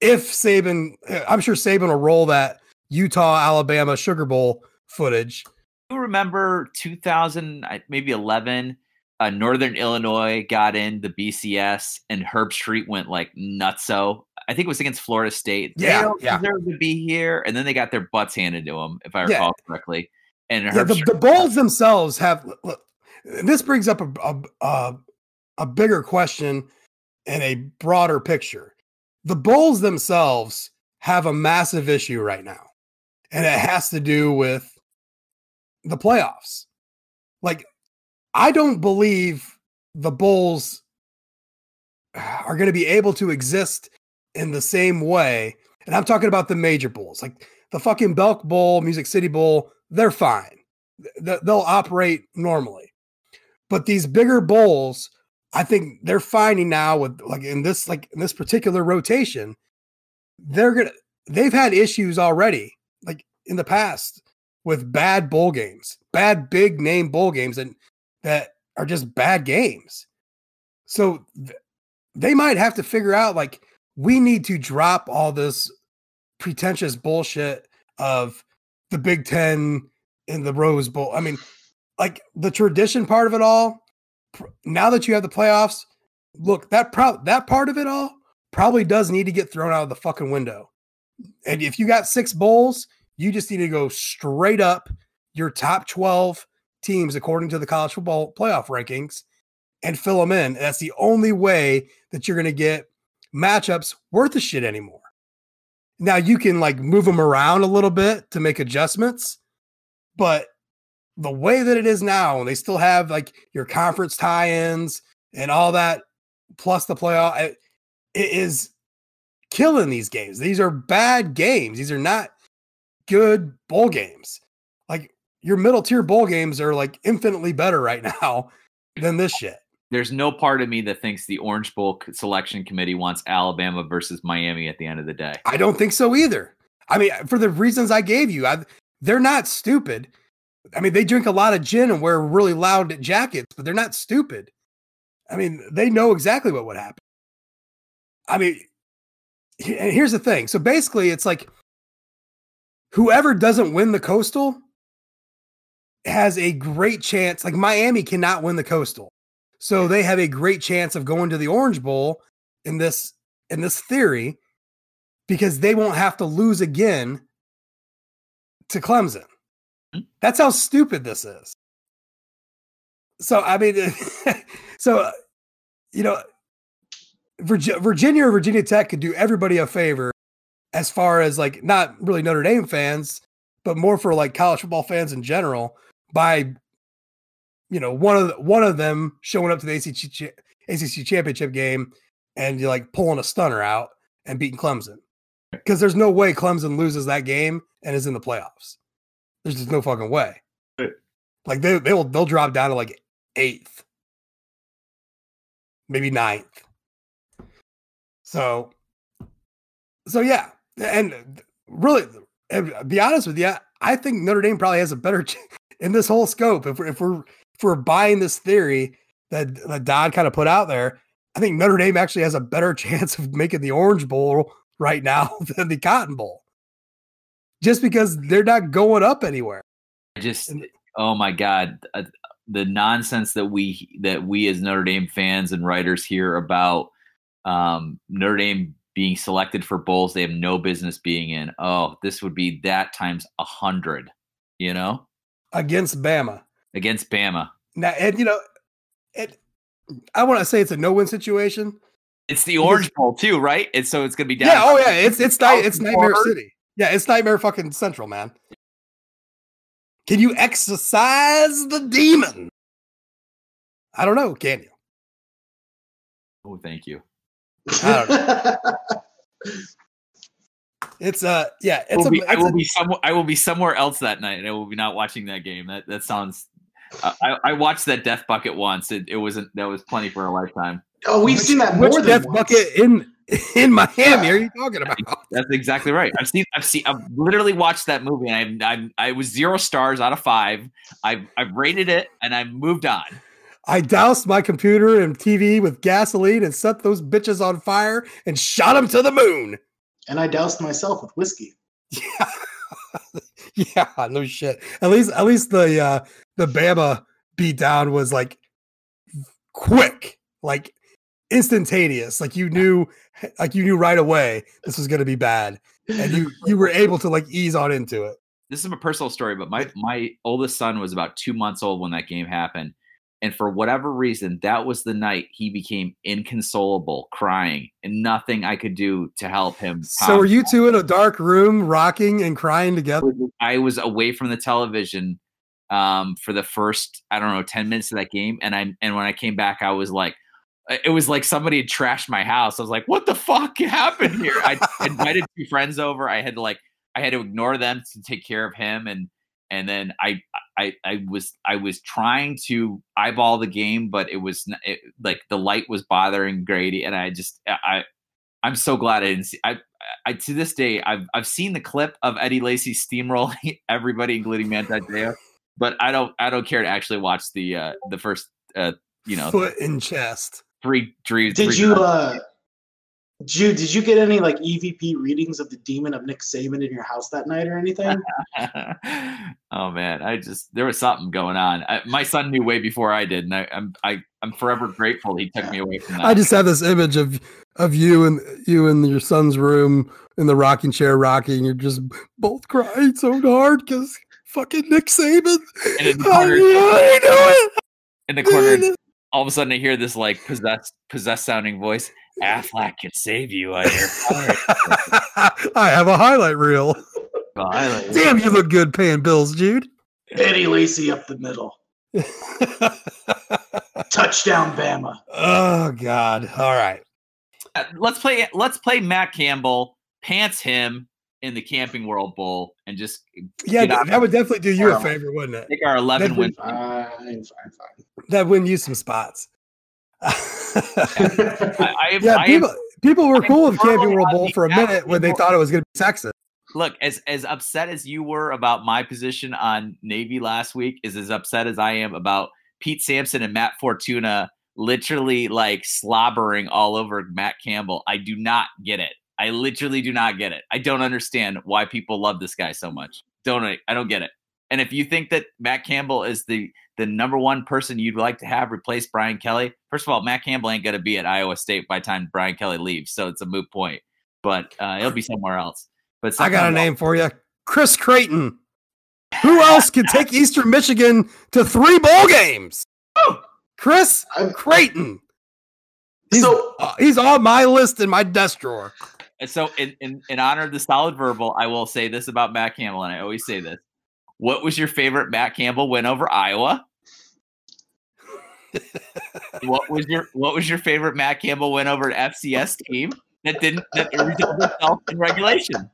if Saban, I'm sure Saban will roll that Utah Alabama Sugar Bowl footage. You remember 2000, maybe 11, uh, Northern Illinois got in the BCS and Herbstreit went like nutso. I think it was against Florida State. They yeah, yeah. deserve to be here, and then they got their butts handed to them, if I recall yeah. correctly. And yeah, the, the bowls themselves have. Look, this brings up a, a, a a bigger question and a broader picture the Bulls themselves have a massive issue right now, and it has to do with the playoffs. Like, I don't believe the Bulls are going to be able to exist in the same way. And I'm talking about the major Bulls, like the fucking Belk Bowl, Music City Bowl, they're fine. They'll operate normally. But these bigger bowls I think they're finding now with like in this like in this particular rotation, they're gonna they've had issues already, like in the past, with bad bowl games, bad big name bowl games, and that are just bad games. So th- they might have to figure out like we need to drop all this pretentious bullshit of the Big Ten in the Rose Bowl. I mean, like the tradition part of it all now that you have the playoffs, look that pro- that part of it all probably does need to get thrown out of the fucking window. And if you got six bowls, you just need to go straight up your top 12 teams according to the college football playoff rankings and fill them in. That's the only way that you're going to get matchups worth a shit anymore. Now you can like move them around a little bit to make adjustments, but the way that it is now, and they still have like your conference tie-ins and all that, plus the playoff, it, it is killing these games. These are bad games. These are not good bowl games. Like your middle tier bowl games are like infinitely better right now than this shit. There's no part of me that thinks the Orange Bowl selection committee wants Alabama versus Miami at the end of the day. I don't think so either. I mean, for the reasons I gave you, I, they're not stupid I mean, they drink a lot of gin and wear really loud jackets, but they're not stupid. I mean, they know exactly what would happen. I mean, and here's the thing. So basically, it's like whoever doesn't win the coastal has a great chance. Like Miami cannot win the coastal. So they have a great chance of going to the Orange Bowl in this in this theory because they won't have to lose again to Clemson. That's how stupid this is. So I mean, so uh, you know, Virginia or Virginia Tech could do everybody a favor as far as like not really Notre Dame fans, but more for like college football fans in general by you know one of the, one of them showing up to the ACC ACC championship game and you're like pulling a stunner out and beating Clemson because there's no way Clemson loses that game and is in the playoffs. There's just no fucking way. Like they they will they'll drop down to like eighth, maybe ninth. So, so yeah, and really, and uh, be honest with you, I think Notre Dame probably has a better chance in this whole scope. If we're if we're if we're buying this theory that that Dodd kind of put out there, I think Notre Dame actually has a better chance of making the Orange Bowl right now than the Cotton Bowl, just because they're not going up anywhere. I just, oh my god, uh, the nonsense that we that we as Notre Dame fans and writers hear about um, Notre Dame being selected for bowls they have no business being in. Oh, this would be that times a hundred, you know, against Bama. Against Bama. Now, and you know, it. I want to say it's a no-win situation. It's the Orange Bowl too, right? And so it's gonna be down. Yeah. Oh yeah. It's it's night. It's Nightmare City. Yeah. It's Nightmare fucking Central, man. Can you exercise the demon? I don't know. Can you? Oh, thank you. it's uh yeah, it's I will, a, be, it's I will a, be somewhere I will be somewhere else that night and I will be not watching that game. That that sounds uh, I, I watched that death bucket once. It, it wasn't that was plenty for a lifetime. Oh, we've which, seen that more which than death once. bucket in in Miami are you talking about? That's exactly right. I've seen I've seen I've literally watched that movie and I'm, I I was zero stars out of five. I've I've rated it and I've moved on. I doused my computer and TV with gasoline and set those bitches on fire and shot them to the moon. And I doused myself with whiskey. Yeah, yeah, no shit. At least, at least the uh, the Bama beatdown was like quick, like instantaneous. Like you knew, like you knew right away this was going to be bad, and you you were able to like ease on into it. This is a personal story, but my my oldest son was about two months old when that game happened and for whatever reason, that was the night he became inconsolable, crying, and nothing I could do to help him. So, were you two in a dark room, rocking and crying together? I was away from the television um, for the first, I don't know, ten minutes of that game, and I and when I came back, I was like, it was like somebody had trashed my house. I was like, what the fuck happened here? I invited two friends over. I had to like, I had to ignore them to take care of him, and and then I, I I was I was trying to eyeball the game, but it was it, like the light was bothering Grady, and I just I I'm so glad I didn't see. I I to this day I've I've seen the clip of Eddie Lacy steamrolling everybody, including Manti Te'o, but I don't I don't care to actually watch the uh the first uh you know foot in chest three dreams. Did you uh Jude, did you get any like EVP readings of the demon of Nick Saban in your house that night or anything? oh man, I just there was something going on. I, my son knew way before I did, and I, I'm I, I'm forever grateful he took me away from that. I just have this image of of you and you in your son's room in the rocking chair rocking. You're just both crying so hard because fucking Nick Saban. And in the corner, I know it. In the corner, all of a sudden I hear this like possessed possessed sounding voice. Affleck can save you on your I have a highlight reel. highlight Damn, you look good paying bills, Jude. Eddie Lacy up the middle. Touchdown, Bama. Oh God! All right, Uh, let's play. Let's play Matt Campbell. Pants him in the Camping World Bowl and just yeah, get out- that would definitely do you a favor, wouldn't it? take our eleven That wins. would- Fine, fine, fine. That win you some spots. I, I, yeah, I, people people were I cool with Camping World Bowl for a minute when they thought it was going to be sexist. look as as upset as you were about my position on Navy last week is as upset as I am about Pete Sampson and Matt Fortuna literally like slobbering all over Matt Campbell. I do not get it. I literally do not get it. I don't understand why people love this guy so much. Don't I? I don't get it. And if you think that Matt Campbell is the the number one person you'd like to have replace Brian Kelly, first of all, Matt Campbell ain't going to be at Iowa State by the time Brian Kelly leaves, so it's a moot point. But uh, he'll be somewhere else. But I got a name for you, Chris Creighton. Who else could take Eastern Michigan to three bowl games? Chris I'm, Creighton. He's, so uh, he's on my list in my desk drawer. So, in, in, in honor of the solid verbal, I will say this about Matt Campbell, and I always say this. What was your favorite Matt Campbell win over Iowa? what was your What was your favorite Matt Campbell win over an FCS team that didn't that resulted itself in regulation?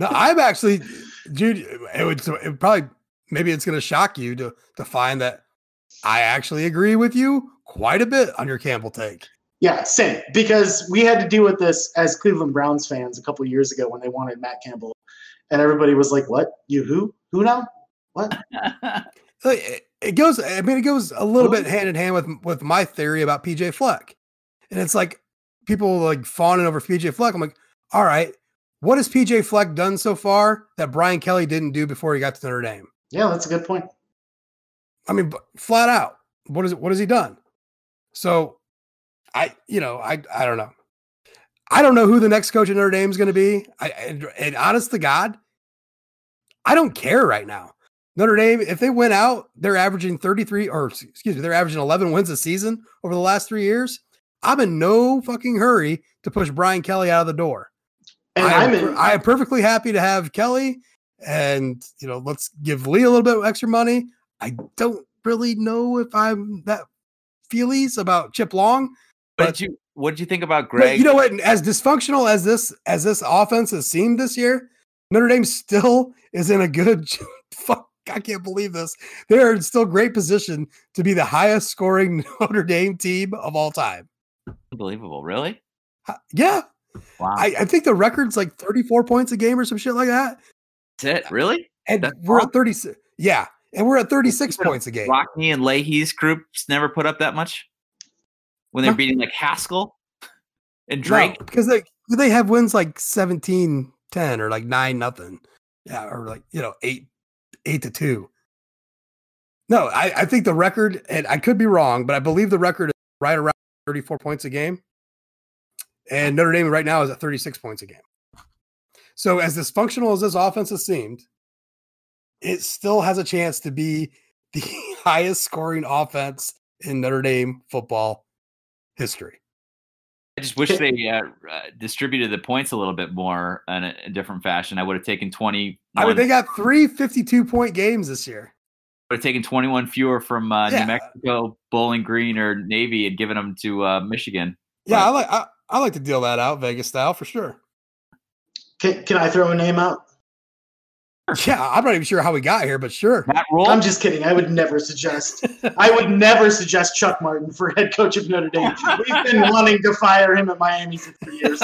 No, I'm actually, dude. It would, it would probably maybe it's going to shock you to to find that I actually agree with you quite a bit on your Campbell take. Yeah, same. Because we had to deal with this as Cleveland Browns fans a couple years ago when they wanted Matt Campbell, and everybody was like, "What? You who? Who now? What?" it goes. I mean, it goes a little bit hand in hand with with my theory about PJ Fleck, and it's like people like fawning over PJ Fleck. I'm like, all right, what has PJ Fleck done so far that Brian Kelly didn't do before he got to Notre Dame? Yeah, that's a good point. I mean, flat out, what is what has he done? So, I you know I I don't know. I don't know who the next coach at Notre Dame is going to be. I and, and honest to God, I don't care right now. Notre Dame, if they went out, they're averaging 33 or excuse me, they're averaging 11 wins a season over the last three years. I'm in no fucking hurry to push Brian Kelly out of the door. And I am, in- I am perfectly happy to have Kelly and you know let's give Lea a little bit of extra money. I don't really know if I'm that feelies about Chip Long. But what did you what did you think about Greg? You know what? As dysfunctional as this as this offense has seemed this year, Notre Dame still is in a good fuck. I can't believe this. They're in still great position to be the highest scoring Notre Dame team of all time. Unbelievable, really? Yeah. Wow. I, I think the record's like 34 points a game or some shit like that. That's it, really? And That's we're at 36. Yeah. And we're at 36 points a game. Rockne and Leahy's groups never put up that much when they're beating like Haskell and Drake. No, because they they have wins like 17 10 or like 9 nothing. Yeah, or like, you know, 8 8 to 2. No, I, I think the record, and I could be wrong, but I believe the record is right around 34 points a game. And Notre Dame right now is at 36 points a game. So, as dysfunctional as this offense has seemed, it still has a chance to be the highest scoring offense in Notre Dame football history. I just wish they uh, uh, distributed the points a little bit more in a, a different fashion. I would have taken 20. I mean, they got three 52 point games this year. I would have taken 21 fewer from uh, yeah. New Mexico, Bowling Green, or Navy and given them to uh, Michigan. Yeah, but, I like I, I like to deal that out Vegas style for sure. Can, can I throw a name out? Yeah, I'm not even sure how we got here, but sure. I'm just kidding. I would never suggest. I would never suggest Chuck Martin for head coach of Notre Dame. We've been wanting to fire him at Miami for three years.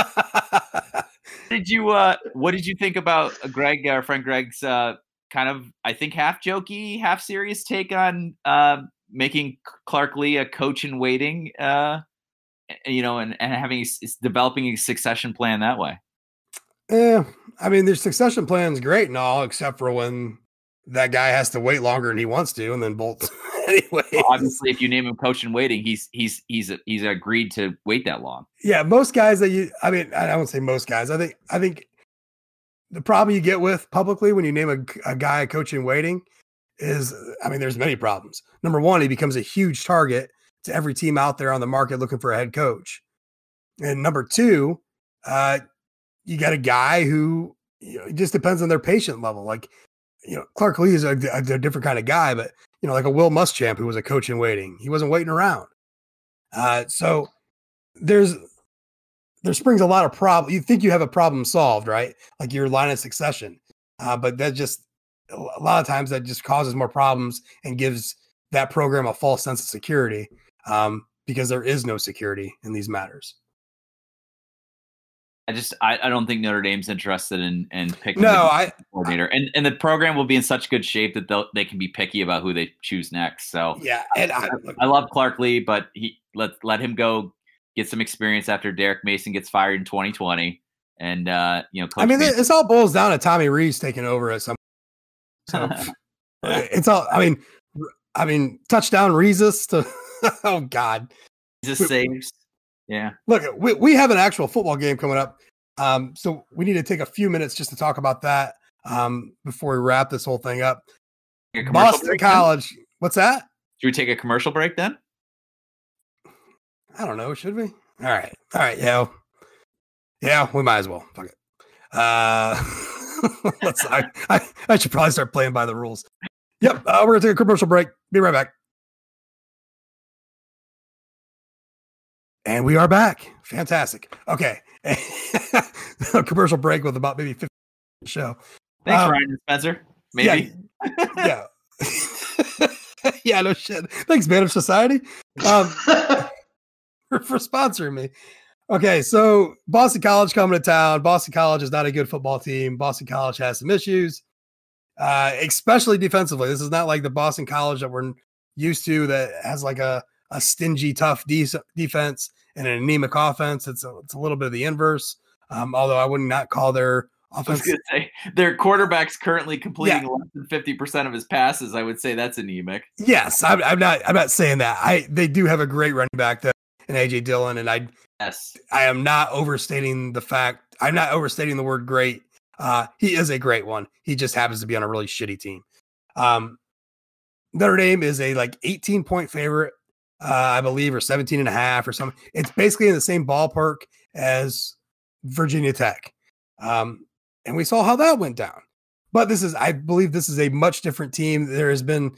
did you? Uh, what did you think about Greg, our friend Greg's uh, kind of, I think, half jokey, half serious take on uh, making Clark Lea a coach in waiting? Uh, you know, and, and having developing a succession plan that way. Yeah, I mean, their succession plan's great and all, except for when that guy has to wait longer than he wants to, and then bolts anyway. Well, obviously, if you name him coach in waiting, he's he's he's he's agreed to wait that long. Yeah, most guys that you, I mean, I won't say most guys. I think I think the problem you get with publicly when you name a, a guy coach in waiting is, I mean, there's many problems. Number one, he becomes a huge target to every team out there on the market looking for a head coach, and number two, uh, you got a guy who you know, it just depends on their patient level. Like, you know, Clark Lea is a, a, different kind of guy, but you know, like a Will Muschamp who was a coach in waiting, he wasn't waiting around. Uh, so there's there springs a lot of problem. You think you have a problem solved, right? Like your line of succession, uh, but that just a lot of times that just causes more problems and gives that program a false sense of security um, because there is no security in these matters. I just I, I don't think Notre Dame's interested in in picking No, the I coordinator, and and the program will be in such good shape that they they can be picky about who they choose next. So yeah, and I, look, I love Clark Lea, but he let let him go get some experience after Derek Mason gets fired in 2020, and uh, you know, I mean, Mason- this all boils down to Tommy Rees taking over at some. So it's all. I mean, I mean, touchdown Reeses to. oh God. Jesus saves. Yeah. Look, we, we have an actual football game coming up. Um, so we need to take a few minutes just to talk about that um, before we wrap this whole thing up. Boston break then? College. What's that? Should we take a commercial break then? I don't know. Should we? All right. All right. Yeah. Yeah, we might as well. Fuck it. Uh, let's. I, I, I should probably start playing by the rules. Yep. Uh, we're gonna take a commercial break. Be right back. And we are back. Fantastic. Okay. commercial break with about maybe 15 show. Thanks, Um, Ryan and Spencer. Maybe. Yeah. yeah, no shit. Thanks, man of society. Um, for, for sponsoring me. Okay, so Boston College coming to town. Boston College is not a good football team. Boston College has some issues, uh, especially defensively. This is not like the Boston College that we're used to that has like a, a stingy, tough de- defense and an anemic offense. It's a, it's a little bit of the inverse. Um, although I would not call their offense. say their quarterback's currently completing less than fifty percent of his passes. I would say that's anemic. Yes, I'm, I'm not. I'm not saying that. I they do have a great running back though, and AJ Dillon, and I Yes, I am not overstating the fact. I'm not overstating the word great. Uh, he is a great one. He just happens to be on a really shitty team. Um, Notre Dame is a like 18 point favorite, uh, I believe, or 17 and a half or something. It's basically in the same ballpark as Virginia Tech. Um, and we saw how that went down. But this is, I believe, this is a much different team. There has been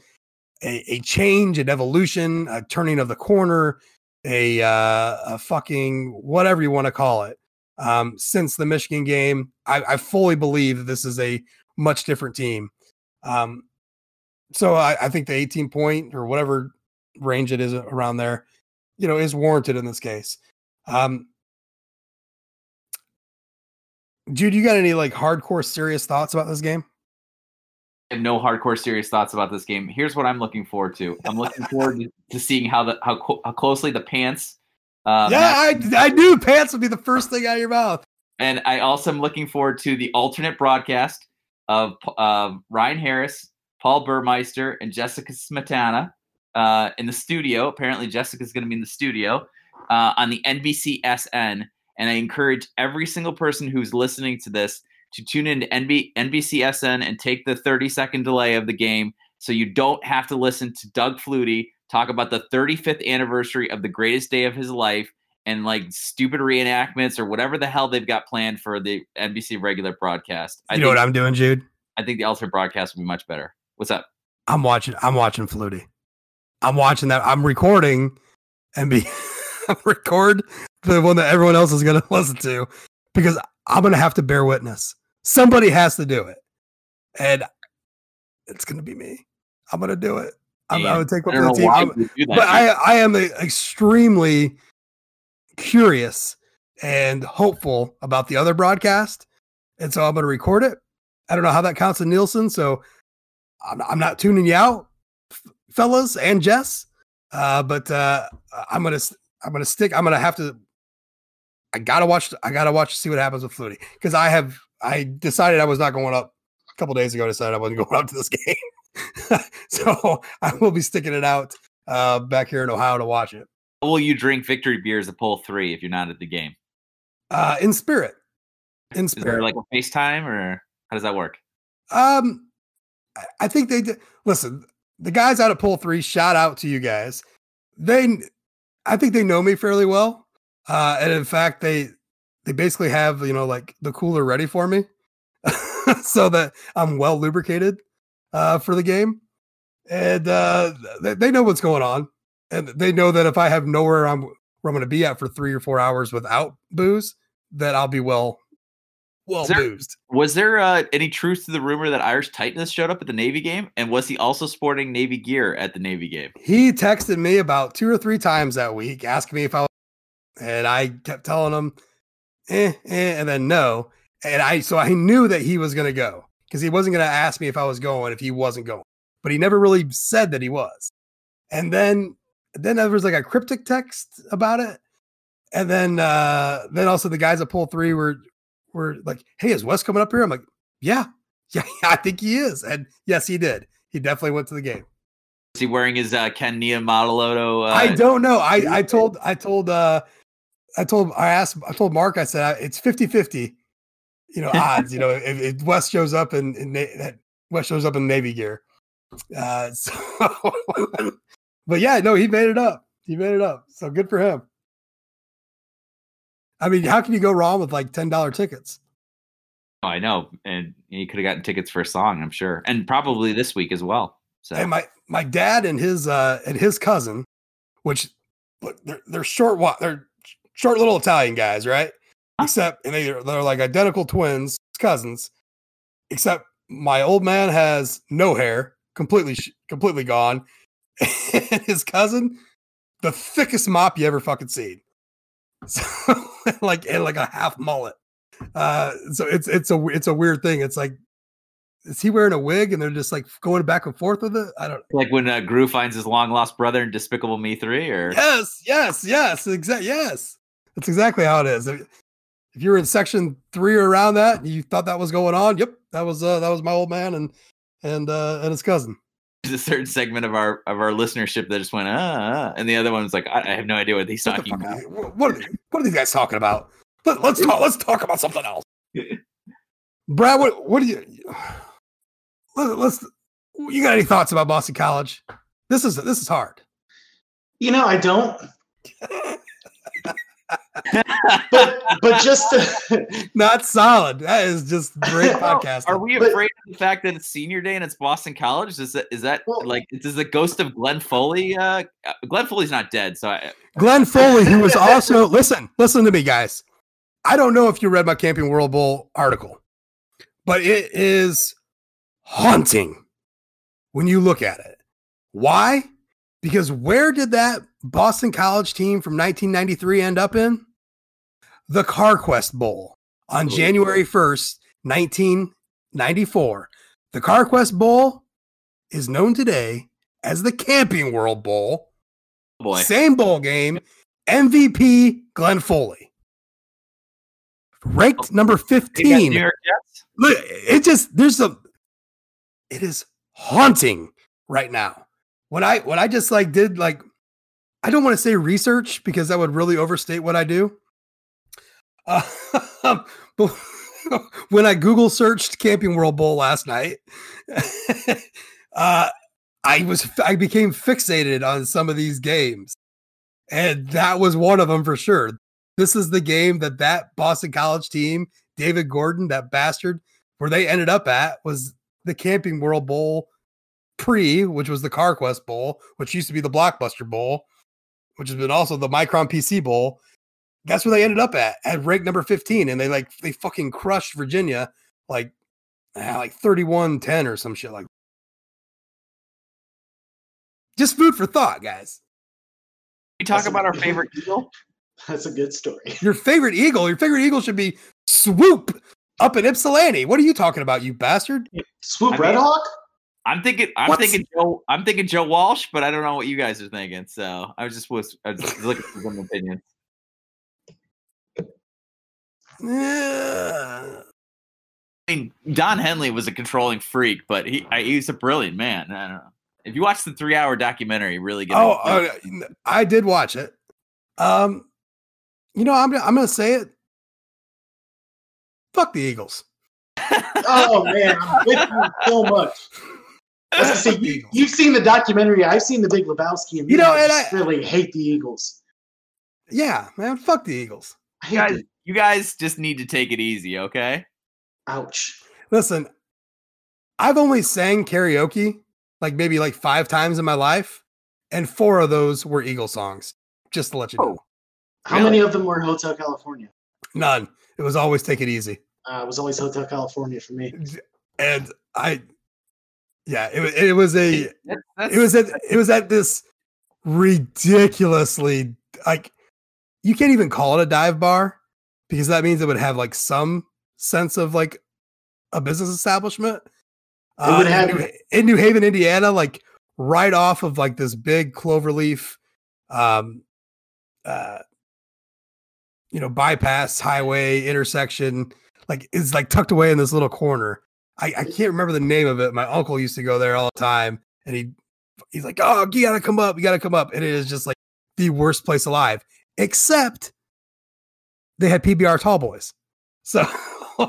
a, a change, an evolution, a turning of the corner, a uh, a fucking whatever you want to call it. Um, since the Michigan game, I, I fully believe that this is a much different team. Um, so I, I think the 18 point or whatever range it is around there, you know, is warranted in this case. Um, Jude, you got any like hardcore serious thoughts about this game? I have no hardcore serious thoughts about this game. Here's what I'm looking forward to. I'm looking forward to, to seeing how the how, co- how closely the pants. Uh, yeah, I, I knew pants would be the first thing out of your mouth. and I also am looking forward to the alternate broadcast of uh, Ryan Harris, Paul Burmeister, and Jessica Smetana uh, in the studio. Apparently, Jessica's going to be in the studio uh, on the NBCSN. And I encourage every single person who's listening to this to tune into NB- NBCSN and take the 30 second delay of the game so you don't have to listen to Doug Flutie talk about the 35th anniversary of the greatest day of his life and like stupid reenactments or whatever the hell they've got planned for the NBC regular broadcast. I You know think, what I'm doing, Jude? I think the alternate broadcast would be much better. What's up? I'm watching. I'm watching Flutie. I'm watching that. I'm recording and be record the one that everyone else is going to listen to because I'm going to have to bear witness. Somebody has to do it, and it's going to be me. I'm going to do it. I'm, going to take I one for the team. I'm- you do that. but I I am extremely curious and hopeful about the other broadcast, and so I'm going to record it. I don't know how that counts in Nielsen, so I'm, I'm not tuning you out, fellas and Jess. Uh, but uh, I'm gonna I'm gonna stick. I'm gonna have to. I gotta watch. I gotta watch to see what happens with Flutie because I have I decided I was not going up a couple days ago. I Decided I wasn't going up to this game, so I will be sticking it out uh, back here in Ohio to watch it will you drink victory beers at pull three if you're not at the game? uh, in spirit. In Is there spirit, like a FaceTime or how does that work? Um, I- I think they did. Listen, the guys out at Pull Three. Shout out to you guys. They, I think they know me fairly well, uh, and in fact, they they basically have you know like the cooler ready for me, so that I'm well lubricated uh, for the game, and uh, they, they know what's going on, and they know that if I have nowhere I'm where I'm going to be at for three or four hours without booze, that I'll be well well there- boozed. Was there uh, any truth to the rumor that Irish Titanus showed up at the Navy game? And was he also sporting Navy gear at the Navy game? He texted me about two or three times that week, asking me if I was, and I kept telling him, eh, eh, and then no. And I so I knew that he was gonna go because he wasn't gonna ask me if I was going if he wasn't going. But he never really said that he was. And then then there was like a cryptic text about it. And then uh then also the guys at Pole Three were were like, "Hey, is Wes coming up here?" I'm like, "Yeah, yeah, I think he is." And yes, he did. He definitely went to the game. Is he wearing his uh, Ken Niumatalolo? Uh, I don't know. I I told I told uh I told I asked I told Mark I said it's 50-50, you know, odds, you know, if, if Wes shows up in, in that Wes shows up in Navy gear. Uh so but yeah, no, he made it up. He made it up. So good for him. I mean, how can you go wrong with like $10 tickets? Oh, I know. And he could have gotten tickets for a song, I'm sure. And probably this week as well. So And my my dad and his uh and his cousin, which look, they're they're short they're short little Italian guys, right? Except and they they're like identical twins, cousins. Except my old man has no hair, completely completely gone. and his cousin, the thickest mop you ever fucking seen. So like and like a half mullet. Uh so it's it's a it's a weird thing. It's like is he wearing a wig and they're just like going back and forth with it? I don't like when uh, Gru finds his long lost brother in Despicable Me 3 or Yes, yes, yes, exactly. Yes, that's exactly how it is. If, if you were in section three or around that, and you thought that was going on. Yep, that was uh, that was my old man and and uh, and his cousin. There's a certain segment of our of our listenership that just went ah, ah," and the other one was like I, I have no idea what he's What, talking about. what, what are what are these guys talking about? Let, us talk. Let's talk about something else. Brad, what what do you? Let, let's. You got any thoughts about Boston College? This is this is hard. You know, I don't. but but just to, Not solid. That is just great podcast. Are we But- afraid of the fact that it's senior day and it's Boston College? Is that is that Well- like does the ghost of Glenn Foley? Uh, uh, Glenn Foley's not dead, so I, Glenn Foley, who was also listen, listen to me, guys. I don't know if you read my Camping World Bowl article, but it is haunting when you look at it. Why? Because where did that Boston College team from 1993 end up in? The CarQuest Bowl on Ooh. January 1st, 1994. The CarQuest Bowl is known today as the Camping World Bowl. oh boy, Same bowl game. MVP Glenn Foley. Ranked oh. number 15. New York Jets. Look, it just there's a it is haunting right now. When I when I just like did like I don't want to say research because that would really overstate what I do. Uh, when I Google searched Camping World Bowl last night, uh, I was I became fixated on some of these games, and that was one of them for sure. This is the game that that Boston College team, David Gordon, that bastard, where they ended up at was the Camping World Bowl pre, which was the CarQuest Bowl, which used to be the Blockbuster Bowl, which has been also the Micron PC Bowl. That's where they ended up at, at rank number 15. And they like they fucking crushed Virginia like ah, like 31-10 or some shit like just food for thought, guys. We talk That's a- about our favorite Eagle. that's a good story. Your favorite eagle, your favorite eagle should be swoop up in Ypsilanti. What are you talking about, you bastard? Swoop I Red mean- Hawk? I'm thinking. I'm What's- thinking Joe. I'm thinking Joe Walsh, but I don't know what you guys are thinking. So I was just was, I was just looking for some opinions. Yeah. I mean, Don Henley was a controlling freak, but he I, he's a brilliant man. I don't know. If you watch the three-hour documentary, really get Oh, uh, I did watch it. Um, you know, I'm I'm gonna say it. Fuck the Eagles. Oh man, I'm with you so much. I was gonna say, Fuck the you, Eagles. you've seen the documentary. I've seen the Big Lebowski, and You know, I and just I- really hate the Eagles. Yeah, man, fuck the Eagles. I hate guys, them. You guys just need to take it easy, okay? Ouch. Listen, I've only sang karaoke like maybe like five times in my life, and four of those were Eagle songs. Just to let you know, Oh. How Really? many of them were Hotel California? none. It was always take it easy. Uh, it was always Hotel California for me. and I, yeah, it, wa- it was a, that's, it was at, it was at this ridiculously like, you can't even call it a dive bar, because that means it would have like some sense of like a business establishment. It would Uh, have- in New, in New Haven, Indiana, like right off of like this big cloverleaf, um, uh, you know, bypass highway intersection. Like it's like tucked away in this little corner. I, I can't remember the name of it. My uncle used to go there all the time, and he he's like, "Oh, you gotta come up, you gotta come up," and it is just like the worst place alive. Except they had PBR tall boys, so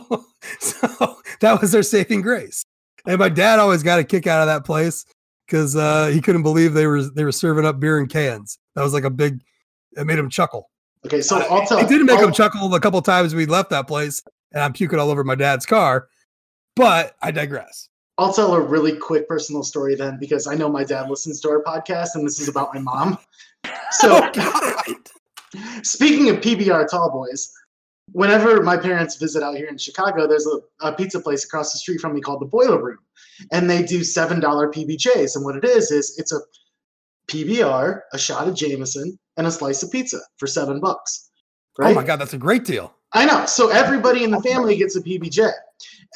so that was their saving grace. And my dad always got a kick out of that place because uh, he couldn't believe they were they were serving up beer in cans. That was like a big. It made him chuckle. Okay, so I'll tell. It didn't make I'll- him chuckle a couple times we left that place, and I'm puking all over my dad's car. But I digress. I'll tell a really quick personal story then, because I know my dad listens to our podcast, and this is about my mom. So, Oh, God. Speaking of PBR tall boys, whenever my parents visit out here in Chicago, there's a, a pizza place across the street from me called the Boiler Room, and they do seven dollar PBJs. And what it is is it's a PBR, a shot of Jameson, and a slice of pizza for seven bucks. Right? Oh my god, that's a great deal. I know. So everybody in the family gets a PBJ.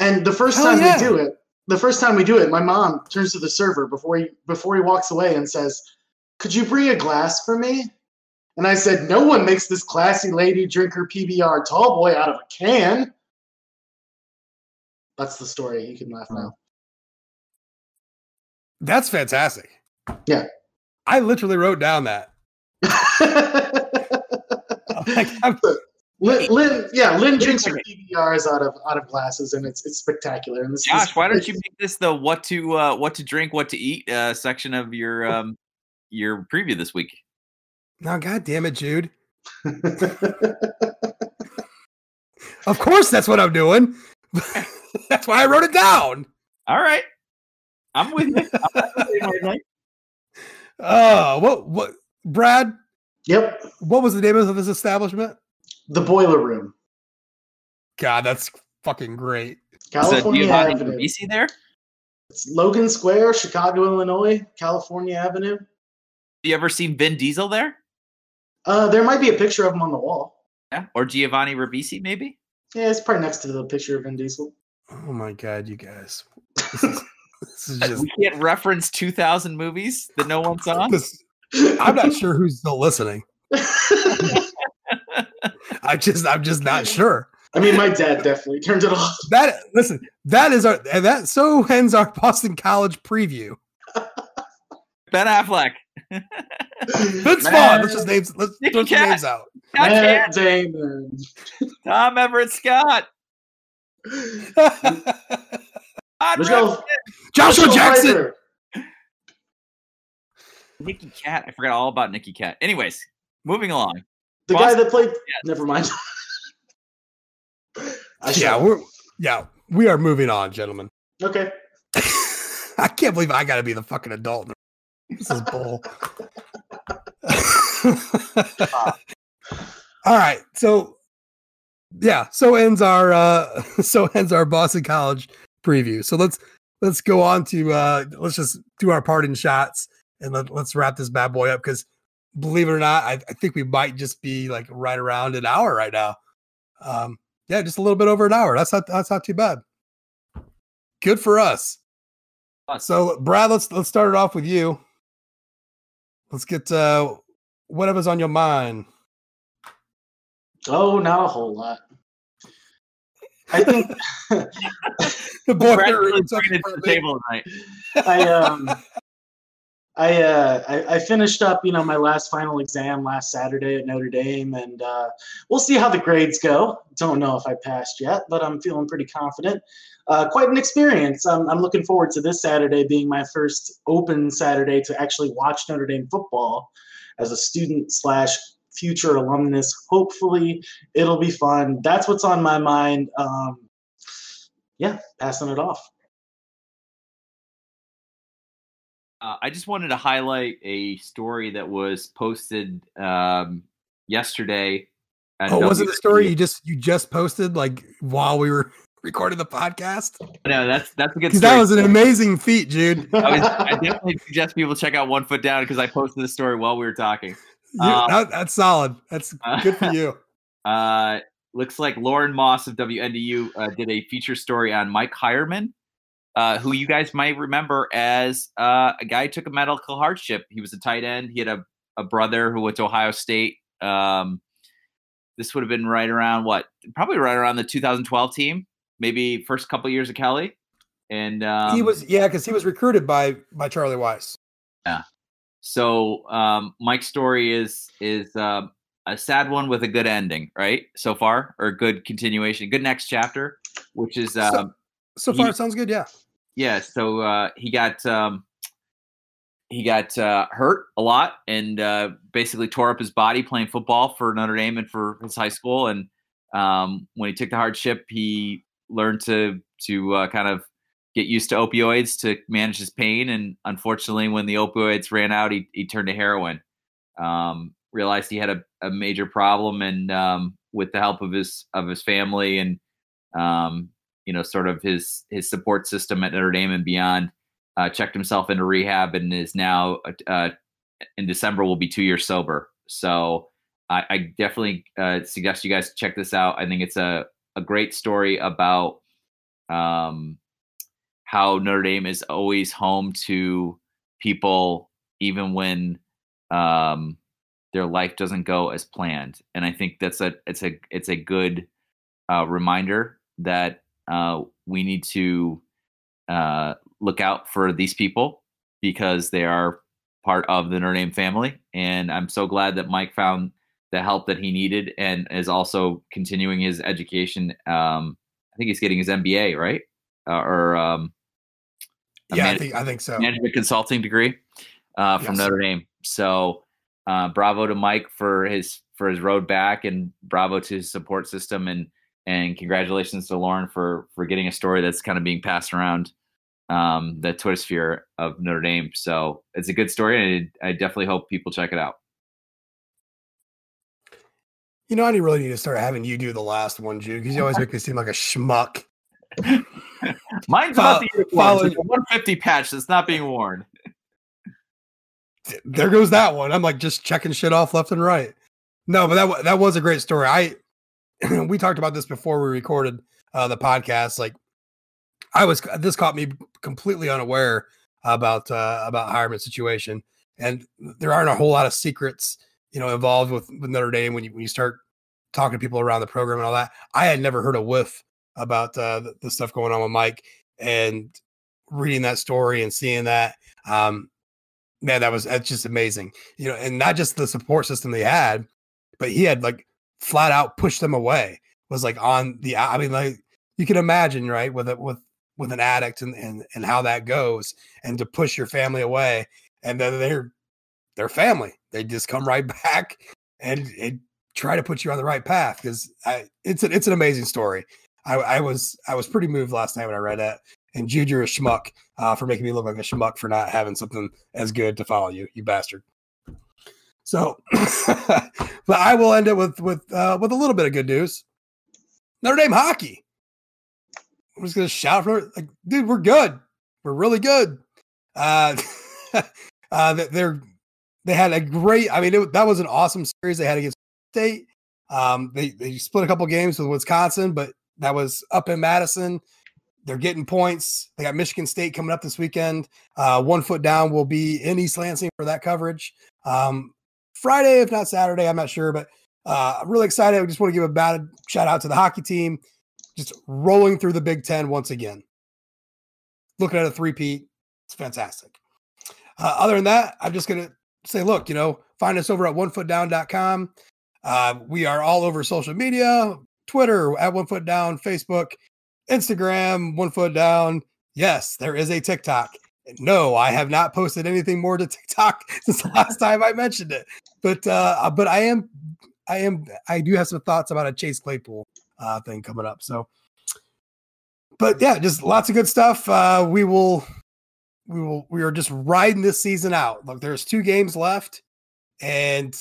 And the first Hell time yeah. we do it, the first time we do it, my mom turns to the server before he before he walks away and says, "Could you bring a glass for me?" And I said, "No one makes this classy lady drink her PBR tall boy out of a can." That's the story. You can laugh now. That's fantastic. Yeah. I literally wrote down that. Like, Lynn, Lynn, yeah, Lynn drinks her PBRs out of out of glasses, and it's it's spectacular. And this Josh, is, why don't you make this the what to uh, what to drink, what to eat uh, section of your um, your preview this week? No, god damn it, Jude. Of course, that's what I'm doing. that's why I wrote it down. All right, I'm with you. I'm with you. Oh, what what Brad? Yep, What was the name of this establishment? the boiler room, God, that's fucking great. Is that California Giovanni Avenue. Ribisi there? It's Logan Square, Chicago, Illinois, California Avenue. You ever seen Vin Diesel there? Uh, there might be a picture of him on the wall. Yeah, or Giovanni Ribisi, maybe. Yeah, it's probably next to the picture of Vin Diesel. Oh my god, you guys. This is, this is just we can't reference 2,000 movies that no one saw. this, I'm not sure who's still listening. I just I'm just not sure. I mean, my dad definitely turned it off. That listen, that is our and that so ends our Boston College preview. Ben Affleck. Vince Vaughn. Let's just names let's throw some names out. I Matt can't. Damon. Tom Everett Scott. Todd Michelle- Rivers, Joshua Jackson. Pfeiffer. Nicky Katt. I forgot all about Nicky Katt. Anyways, moving along. The Boston- guy that played. Never mind. Yeah, we're yeah, we are moving on, gentlemen. Okay. I can't believe I got to be the fucking adult. This is bull. All right, so yeah, so ends our uh so ends our Boston College preview. So let's let's go on to uh let's just do our parting shots and let, let's wrap this bad boy up because believe it or not, I, I think we might just be like right around an hour right now. Um, yeah, just a little bit over an hour. That's not that's not too bad. Good for us. Us. So Brad, let's let's start it off with you. Let's get uh whatever's on your mind. Oh, not a whole lot. I think The boy Brad's room really took to the table tonight. I um I uh I, I finished up, you know, my last final exam last Saturday at Notre Dame and uh we'll see how the grades go. Don't know if I passed yet, but I'm feeling pretty confident. Uh, quite an experience. I'm, I'm looking forward to this Saturday being my first open Saturday to actually watch Notre Dame football as a student slash future alumnus. Hopefully, it'll be fun. That's what's on my mind. Um, yeah, passing it off. Uh, I just wanted to highlight a story that was posted um, yesterday. at Oh, was it the WSU. story you just you just posted like while we were recording the podcast? No, that's that's a good Because story. that was an amazing feat, Jude. I, was, I definitely suggest people check out One Foot Down because I posted the story while we were talking. You- Um, that- that's solid. That's uh, good for you. Uh, looks like Lauren Moss of WNDU uh, did a feature story on Mike Heuerman, uh, who you guys might remember as uh, a guy who took a medical hardship. He was a tight end. He had a, a brother who went to Ohio State. Um, this would have been right around what? Probably right around the 2012 team, maybe first couple years of Kelly. And um, he was yeah, because he was recruited by by Charlie Weis. Yeah. So um, Mike's story is is uh, a sad one with a good ending, right? So far, or good continuation, good next chapter, which is uh, so, so far he, it sounds good. Yeah. Yeah. So uh, he got um, he got uh, hurt a lot and uh, basically tore up his body playing football for Notre Dame and for his high school. And um, when he took the hardship, he learned to to uh, kind of get used to opioids to manage his pain. And unfortunately, when the opioids ran out, he, he turned to heroin. Um, realized he had a, a major problem, and um, with the help of his of his family and um, you know sort of his his support system at Notre Dame and beyond, uh, checked himself into rehab and is now uh, in December will be two years sober. So I, I definitely uh, suggest you guys check this out. I think it's a a great story about um, how Notre Dame is always home to people, even when um, their life doesn't go as planned. And I think that's a it's a it's a good uh, reminder that uh, we need to uh, look out for these people because they are part of the Notre Dame family. And I'm so glad that Mike found the help that he needed and is also continuing his education. Um, I think he's getting his MBA, right? Uh, or um, yeah, I think I think so. Management consulting degree uh, from yes. Notre Dame. So uh, bravo to Mike for his for his road back, and bravo to his support system, and and congratulations to Lauren for for getting a story that's kind of being passed around um, the Twitter sphere of Notre Dame. So it's a good story, and I, I definitely hope people check it out. You know, I didn't really need to start having you do the last one, Jude, because you always make me seem like a schmuck. Mine's about the uniforms. It's a 150 patch that's not being worn. There goes that one. I'm like just checking shit off left and right. No, but that that was a great story. I we talked about this before we recorded uh, the podcast. Like I was, this caught me completely unaware about uh, about Heuerman's situation, and there aren't a whole lot of secrets, you know, involved with, with Notre Dame when you when you start talking to people around the program and all that. I had never heard a whiff about uh, the, the, stuff going on with Mike and reading that story and seeing that. Um, man, that was that's just amazing. You know, and not just the support system they had, but he had like flat out pushed them away. Was like on the. I mean, like you can imagine, right? With it with with an addict and and and how that goes, and to push your family away, and then they're their family. They just come right back and, and try to put you on the right path because it's an it's an amazing story. I, I, was I was pretty moved last night when I read that. And you're a schmuck uh, for making me look like a schmuck for not having something as good to follow you, you bastard. So, but I will end it with with uh, with a little bit of good news. Notre Dame hockey. I'm just gonna shout for like, dude, we're good. We're really good. Uh, uh, they're they had a great. I mean, it, that was an awesome series they had against State. Um, they they split a couple games with Wisconsin, but that was up in Madison. They're getting points. They got Michigan State coming up this weekend. Uh, one foot down will be in East Lansing for that coverage. Um, Friday, if not Saturday, I'm not sure, but uh, I'm really excited. I just want to give a bad shout out to the hockey team, just rolling through the Big Ten once again. Looking at a three-peat, it's fantastic. Uh, other than that, I'm just going to say, look, you know, find us over at onefootdown.com. Uh, we are all over social media Twitter at One Foot Down, Facebook, Instagram, One Foot Down. Yes, there is a TikTok. No, I have not posted anything more to TikTok since the last time I mentioned it. But uh, but I am I am I do have some thoughts about a Chase Claypool uh, thing coming up. So, but yeah, just lots of good stuff. Uh, we will we will we are just riding this season out. Look, there's two games left, and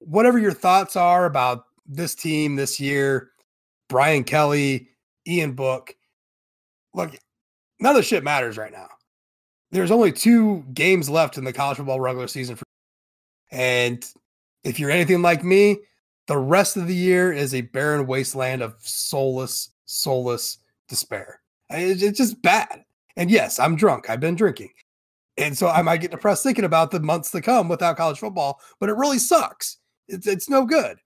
whatever your thoughts are about this team this year, Brian Kelly, Ian Book. Look, none of the shit matters right now. There's only two games left in the college football regular season. For, and if you're anything like me, The rest of the year is a barren wasteland of soulless, soulless despair. It's, it's just bad. And yes, I'm drunk. I've been drinking. And so I might get depressed thinking about the months to come without college football, but it really sucks. It's, it's no good.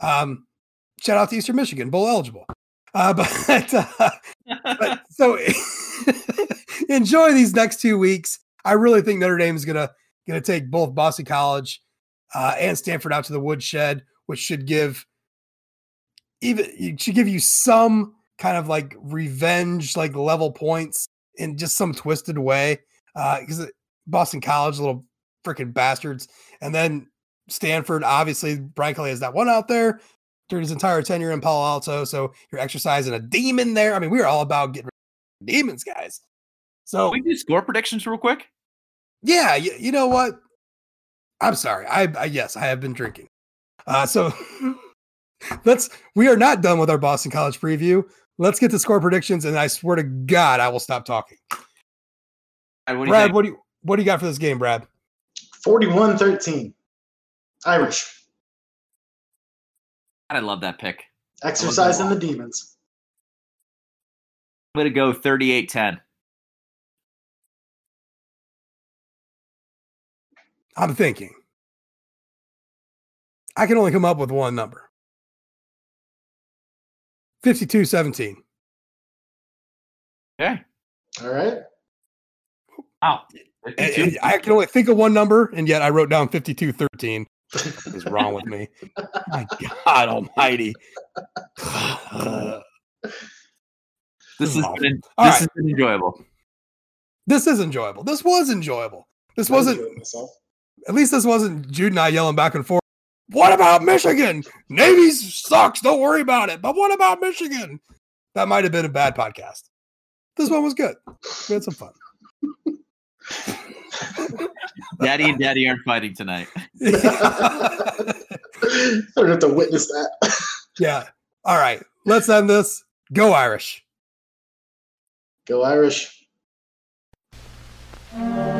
Um, shout out to Eastern Michigan, bowl eligible. Uh, but, uh, but so enjoy these next two weeks. I really think Notre Dame is gonna gonna take both Boston College uh, and Stanford out to the woodshed, which should give even should give you some kind of like revenge, like level points in just some twisted way. Because uh, Boston College, little freaking bastards, and then Stanford. Obviously, Brian Kelly has that one out there during his entire tenure in Palo Alto. So you're exercising a demon there. I mean, we are all about getting demons, guys. So Can we do score predictions real quick. Yeah, you, you know what? I'm sorry. I, I yes, I have been drinking. Uh, so let's. We are not done with our Boston College preview. Let's get to score predictions, and I swear to God, I will stop talking. Brad, what do Brad, you what do you what do you got for this game, Brad? 41 13. Irish. I love that pick. Exercising the demons. I'm going to go 38 10. I'm thinking. I can only come up with one number. 52 17. Okay. All right. Wow. And- and I can only think of one number, and yet I wrote down 52 13. What is wrong with me? My God almighty. This has been, this right. has been enjoyable. this is enjoyable. This was enjoyable. This I wasn't, at least this wasn't Jude and I yelling back and forth. What about Michigan? Navy sucks. Don't worry about it. But what about Michigan? That might have been a bad podcast. This one was good. We had some fun. Daddy and Daddy aren't fighting tonight. I don't have to witness that. yeah. All right. Let's end this. Go Irish. Go Irish. Thank